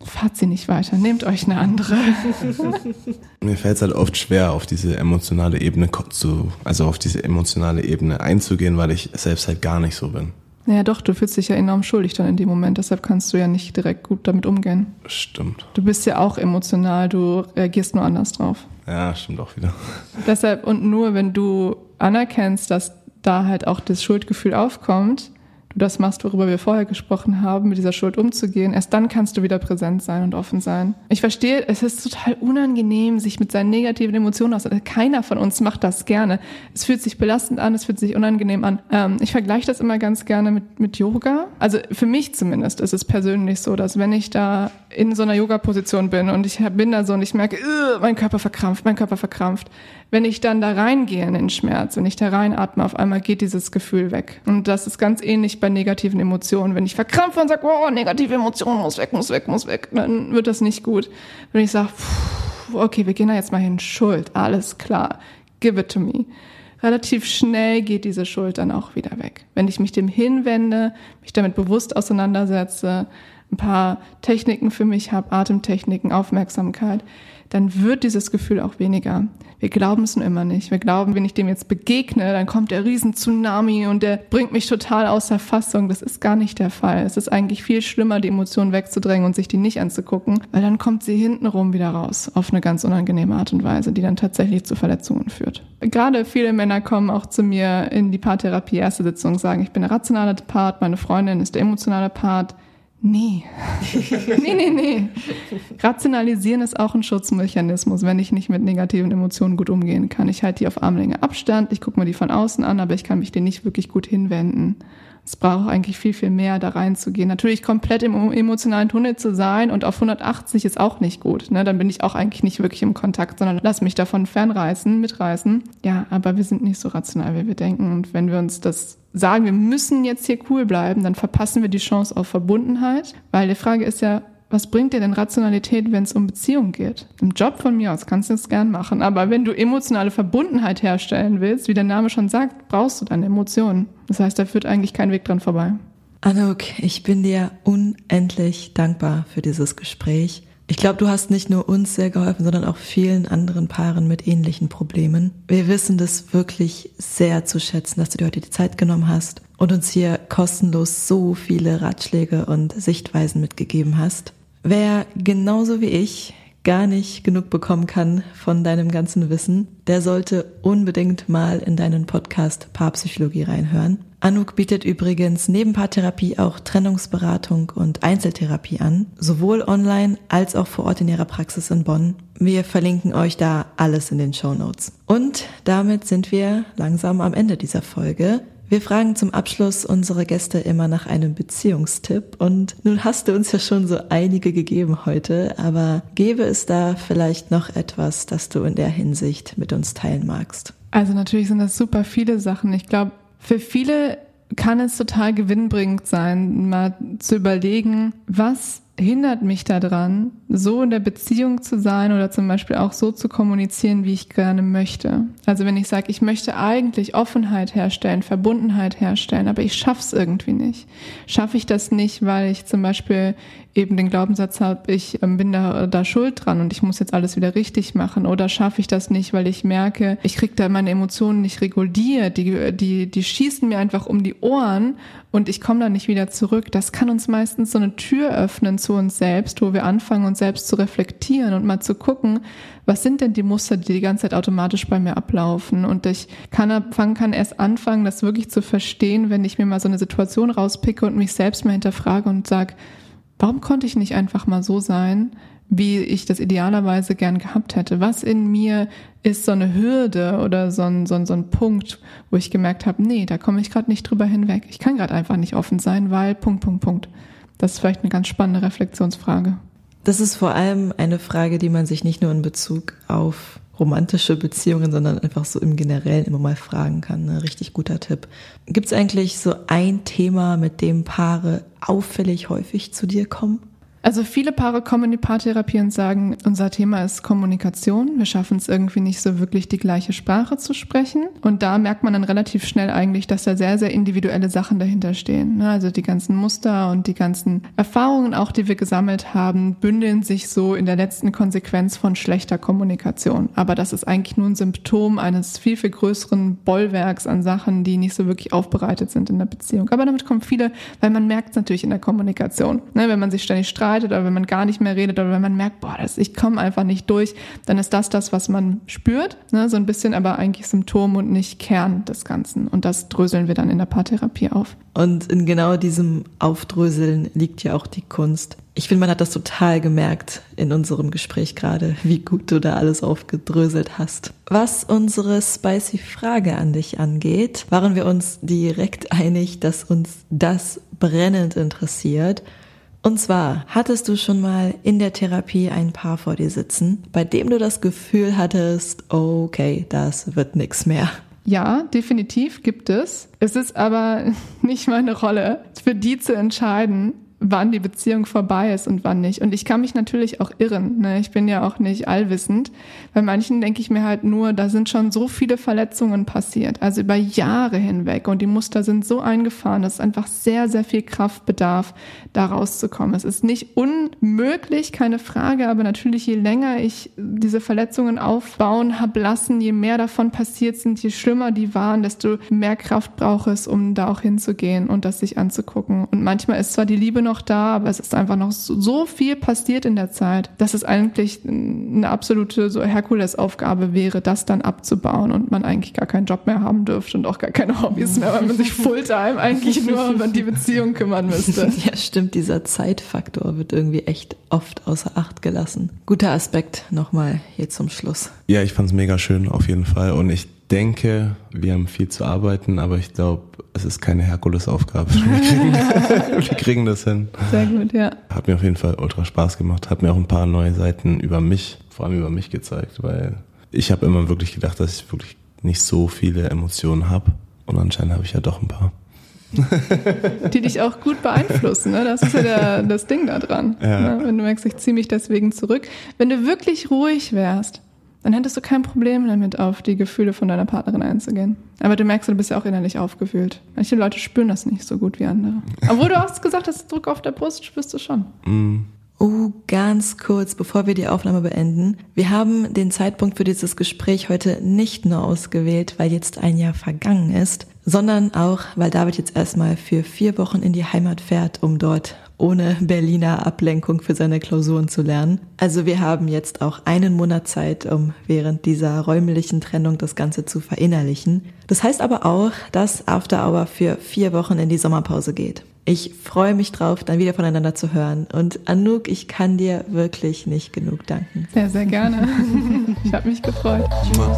fahrt sie nicht weiter. Nehmt euch eine andere. Mir fällt es halt oft schwer, auf diese emotionale Ebene zu, also auf diese emotionale Ebene einzugehen, weil ich selbst halt gar nicht so bin. Naja, doch, du fühlst dich ja enorm schuldig dann in dem Moment, deshalb kannst du ja nicht direkt gut damit umgehen. Stimmt. Du bist ja auch emotional, du reagierst nur anders drauf. Ja, stimmt auch wieder. Deshalb und nur wenn du anerkennst, dass da halt auch das Schuldgefühl aufkommt, du das machst, worüber wir vorher gesprochen haben, mit dieser Schuld umzugehen, erst dann kannst du wieder präsent sein und offen sein. Ich verstehe, es ist total unangenehm, sich mit seinen negativen Emotionen auszusetzen. Keiner von uns macht das gerne. Es fühlt sich belastend an, es fühlt sich unangenehm an. Ähm, ich vergleiche das immer ganz gerne mit, mit Yoga. Also für mich zumindest ist es persönlich so, dass wenn ich da in so einer Yoga-Position bin und ich bin da so und ich merke, mein Körper verkrampft, mein Körper verkrampft, wenn ich dann da reingehe in den Schmerz, wenn ich da reinatme, auf einmal geht dieses Gefühl weg. Und das ist ganz ähnlich bei negativen Emotionen. Wenn ich verkrampfe und sage, oh, negative Emotionen muss weg, muss weg, muss weg, dann wird das nicht gut. Wenn ich sage, okay, wir gehen da jetzt mal hin, Schuld, alles klar, give it to me. Relativ schnell geht diese Schuld dann auch wieder weg. Wenn ich mich dem hinwende, mich damit bewusst auseinandersetze, ein paar Techniken für mich habe, Atemtechniken, Aufmerksamkeit, dann wird dieses Gefühl auch weniger. Wir glauben es nur immer nicht. Wir glauben, wenn ich dem jetzt begegne, dann kommt der Riesen-Tsunami und der bringt mich total außer Fassung. Das ist gar nicht der Fall. Es ist eigentlich viel schlimmer, die Emotionen wegzudrängen und sich die nicht anzugucken, weil dann kommt sie hintenrum wieder raus auf eine ganz unangenehme Art und Weise, die dann tatsächlich zu Verletzungen führt. Gerade viele Männer kommen auch zu mir in die Paartherapie erste Sitzung und sagen, ich bin der rationale Part, meine Freundin ist der emotionale Part Nee. nee, nee, nee. Rationalisieren ist auch ein Schutzmechanismus, wenn ich nicht mit negativen Emotionen gut umgehen kann. Ich halte die auf Armlänge Abstand, ich gucke mir die von außen an, aber ich kann mich denen nicht wirklich gut hinwenden. Es braucht eigentlich viel, viel mehr da reinzugehen. Natürlich komplett im emotionalen Tunnel zu sein und auf 180 ist auch nicht gut. Ne? Dann bin ich auch eigentlich nicht wirklich im Kontakt, sondern lass mich davon fernreißen, mitreißen. Ja, aber wir sind nicht so rational, wie wir denken. Und wenn wir uns das sagen, wir müssen jetzt hier cool bleiben, dann verpassen wir die Chance auf Verbundenheit. Weil die Frage ist ja, was bringt dir denn Rationalität, wenn es um Beziehungen geht? Im Job von mir aus kannst du es gern machen, aber wenn du emotionale Verbundenheit herstellen willst, wie der Name schon sagt, brauchst du deine Emotionen. Das heißt, da führt eigentlich kein Weg dran vorbei. Anouk, ich bin dir unendlich dankbar für dieses Gespräch. Ich glaube, du hast nicht nur uns sehr geholfen, sondern auch vielen anderen Paaren mit ähnlichen Problemen. Wir wissen das wirklich sehr zu schätzen, dass du dir heute die Zeit genommen hast und uns hier kostenlos so viele Ratschläge und Sichtweisen mitgegeben hast. Wer genauso wie ich gar nicht genug bekommen kann von deinem ganzen Wissen, der sollte unbedingt mal in deinen Podcast Paarpsychologie reinhören. Anouk bietet übrigens neben Paartherapie auch Trennungsberatung und Einzeltherapie an, sowohl online als auch vor Ort in ihrer Praxis in Bonn. Wir verlinken euch da alles in den Show Notes. Und damit sind wir langsam am Ende dieser Folge. Wir fragen zum Abschluss unsere Gäste immer nach einem Beziehungstipp und nun hast du uns ja schon so einige gegeben heute, aber gäbe es da vielleicht noch etwas, das du in der Hinsicht mit uns teilen magst? Also natürlich sind das super viele Sachen. Ich glaube, für viele kann es total gewinnbringend sein, mal zu überlegen, was hindert mich daran, so in der Beziehung zu sein oder zum Beispiel auch so zu kommunizieren, wie ich gerne möchte. Also wenn ich sage, ich möchte eigentlich Offenheit herstellen, Verbundenheit herstellen, aber ich schaff's irgendwie nicht. Schaffe ich das nicht, weil ich zum Beispiel eben den Glaubenssatz habe, ich ähm, bin da, da schuld dran und ich muss jetzt alles wieder richtig machen oder schaffe ich das nicht, weil ich merke, ich kriege da meine Emotionen nicht reguliert, die, die, die schießen mir einfach um die Ohren und ich komme da nicht wieder zurück. Das kann uns meistens so eine Tür öffnen zu uns selbst, wo wir anfangen, uns selbst zu reflektieren und mal zu gucken, was sind denn die Muster, die die ganze Zeit automatisch bei mir ablaufen? Und ich kann anfangen, kann erst anfangen, das wirklich zu verstehen, wenn ich mir mal so eine Situation rauspicke und mich selbst mal hinterfrage und sage, warum konnte ich nicht einfach mal so sein, wie ich das idealerweise gern gehabt hätte? Was in mir ist so eine Hürde oder so ein, so ein, so ein Punkt, wo ich gemerkt habe, nee, da komme ich gerade nicht drüber hinweg. Ich kann gerade einfach nicht offen sein, weil Punkt, Punkt, Punkt. Das ist vielleicht eine ganz spannende Reflexionsfrage. Das ist vor allem eine Frage, die man sich nicht nur in Bezug auf romantische Beziehungen, sondern einfach so im Generellen immer mal fragen kann. Ne? Richtig guter Tipp. Gibt es eigentlich so ein Thema, mit dem Paare auffällig häufig zu dir kommen? Also viele Paare kommen in die Paartherapie und sagen, unser Thema ist Kommunikation. Wir schaffen es irgendwie nicht so wirklich, die gleiche Sprache zu sprechen. Und da merkt man dann relativ schnell eigentlich, dass da sehr, sehr individuelle Sachen dahinter stehen. Ne? Also die ganzen Muster und die ganzen Erfahrungen auch, die wir gesammelt haben, bündeln sich so in der letzten Konsequenz von schlechter Kommunikation. Aber das ist eigentlich nur ein Symptom eines viel, viel größeren Bollwerks an Sachen, die nicht so wirklich aufbereitet sind in der Beziehung. Aber damit kommen viele, weil man merkt es natürlich in der Kommunikation. Ne? Wenn man sich ständig streitet, streitet oder wenn man gar nicht mehr redet oder wenn man merkt, boah, das, ich komme einfach nicht durch, dann ist das das, was man spürt, ne? so ein bisschen aber eigentlich Symptom und nicht Kern des Ganzen. Und das dröseln wir dann in der Paartherapie auf. Und in genau diesem Aufdröseln liegt ja auch die Kunst. Ich finde, man hat das total gemerkt in unserem Gespräch gerade, wie gut du da alles aufgedröselt hast. Was unsere spicy Frage an dich angeht, waren wir uns direkt einig, dass uns das brennend interessiert. Und zwar, hattest du schon mal in der Therapie ein Paar vor dir sitzen, bei dem du das Gefühl hattest, okay, das wird nix mehr? Ja, definitiv gibt es. Es ist aber nicht meine Rolle, für die zu entscheiden, wann die Beziehung vorbei ist und wann nicht. Und ich kann mich natürlich auch irren. Ne? Ich bin ja auch nicht allwissend. Bei manchen denke ich mir halt nur, da sind schon so viele Verletzungen passiert, also über Jahre hinweg. Und die Muster sind so eingefahren, dass es einfach sehr, sehr viel Kraft bedarf, da rauszukommen. Es ist nicht unmöglich, keine Frage, aber natürlich, je länger ich diese Verletzungen aufbauen habe lassen, je mehr davon passiert sind, je schlimmer die waren, desto mehr Kraft braucht es, um da auch hinzugehen und das sich anzugucken. Und manchmal ist zwar die Liebe noch da, aber es ist einfach noch so, viel passiert in der Zeit, dass es eigentlich eine absolute so Herkulesaufgabe wäre, das dann abzubauen und man eigentlich gar keinen Job mehr haben dürfte und auch gar keine Hobbys mehr, weil man sich Fulltime eigentlich nur um die Beziehung kümmern müsste. Ja, stimmt, dieser Zeitfaktor wird irgendwie echt oft außer Acht gelassen. Guter Aspekt nochmal hier zum Schluss. Ja, ich fand's mega schön auf jeden Fall und ich denke, wir haben viel zu arbeiten, aber ich glaube, es ist keine Herkulesaufgabe. Wir kriegen, wir kriegen das hin. Sehr gut, ja. Hat mir auf jeden Fall ultra Spaß gemacht. Hat mir auch ein paar neue Seiten über mich, vor allem über mich gezeigt, weil ich habe immer wirklich gedacht, dass ich wirklich nicht so viele Emotionen habe. Und anscheinend habe ich ja doch ein paar. die dich auch gut beeinflussen. Ne? Das ist ja der, das Ding da dran. Ja. Ne? Wenn du merkst, ich ziehe mich deswegen zurück. Wenn du wirklich ruhig wärst, dann hättest du kein Problem damit, auf die Gefühle von deiner Partnerin einzugehen. Aber du merkst, du bist ja auch innerlich aufgewühlt. Manche Leute spüren das nicht so gut wie andere. Obwohl du hast gesagt hast, Druck auf der Brust spürst du schon. Mm. Oh, ganz kurz, bevor wir die Aufnahme beenden. Wir haben den Zeitpunkt für dieses Gespräch heute nicht nur ausgewählt, weil jetzt ein Jahr vergangen ist, sondern auch, weil David jetzt erstmal für vier Wochen in die Heimat fährt, um dort ohne Berliner Ablenkung für seine Klausuren zu lernen. Also wir haben jetzt auch einen Monat Zeit, um während dieser räumlichen Trennung das Ganze zu verinnerlichen. Das heißt aber auch, dass After Hour für vier Wochen in die Sommerpause geht. Ich freue mich drauf, dann wieder voneinander zu hören. Und Anouk, ich kann dir wirklich nicht genug danken. Sehr, sehr gerne. ich habe mich gefreut. Tschüss.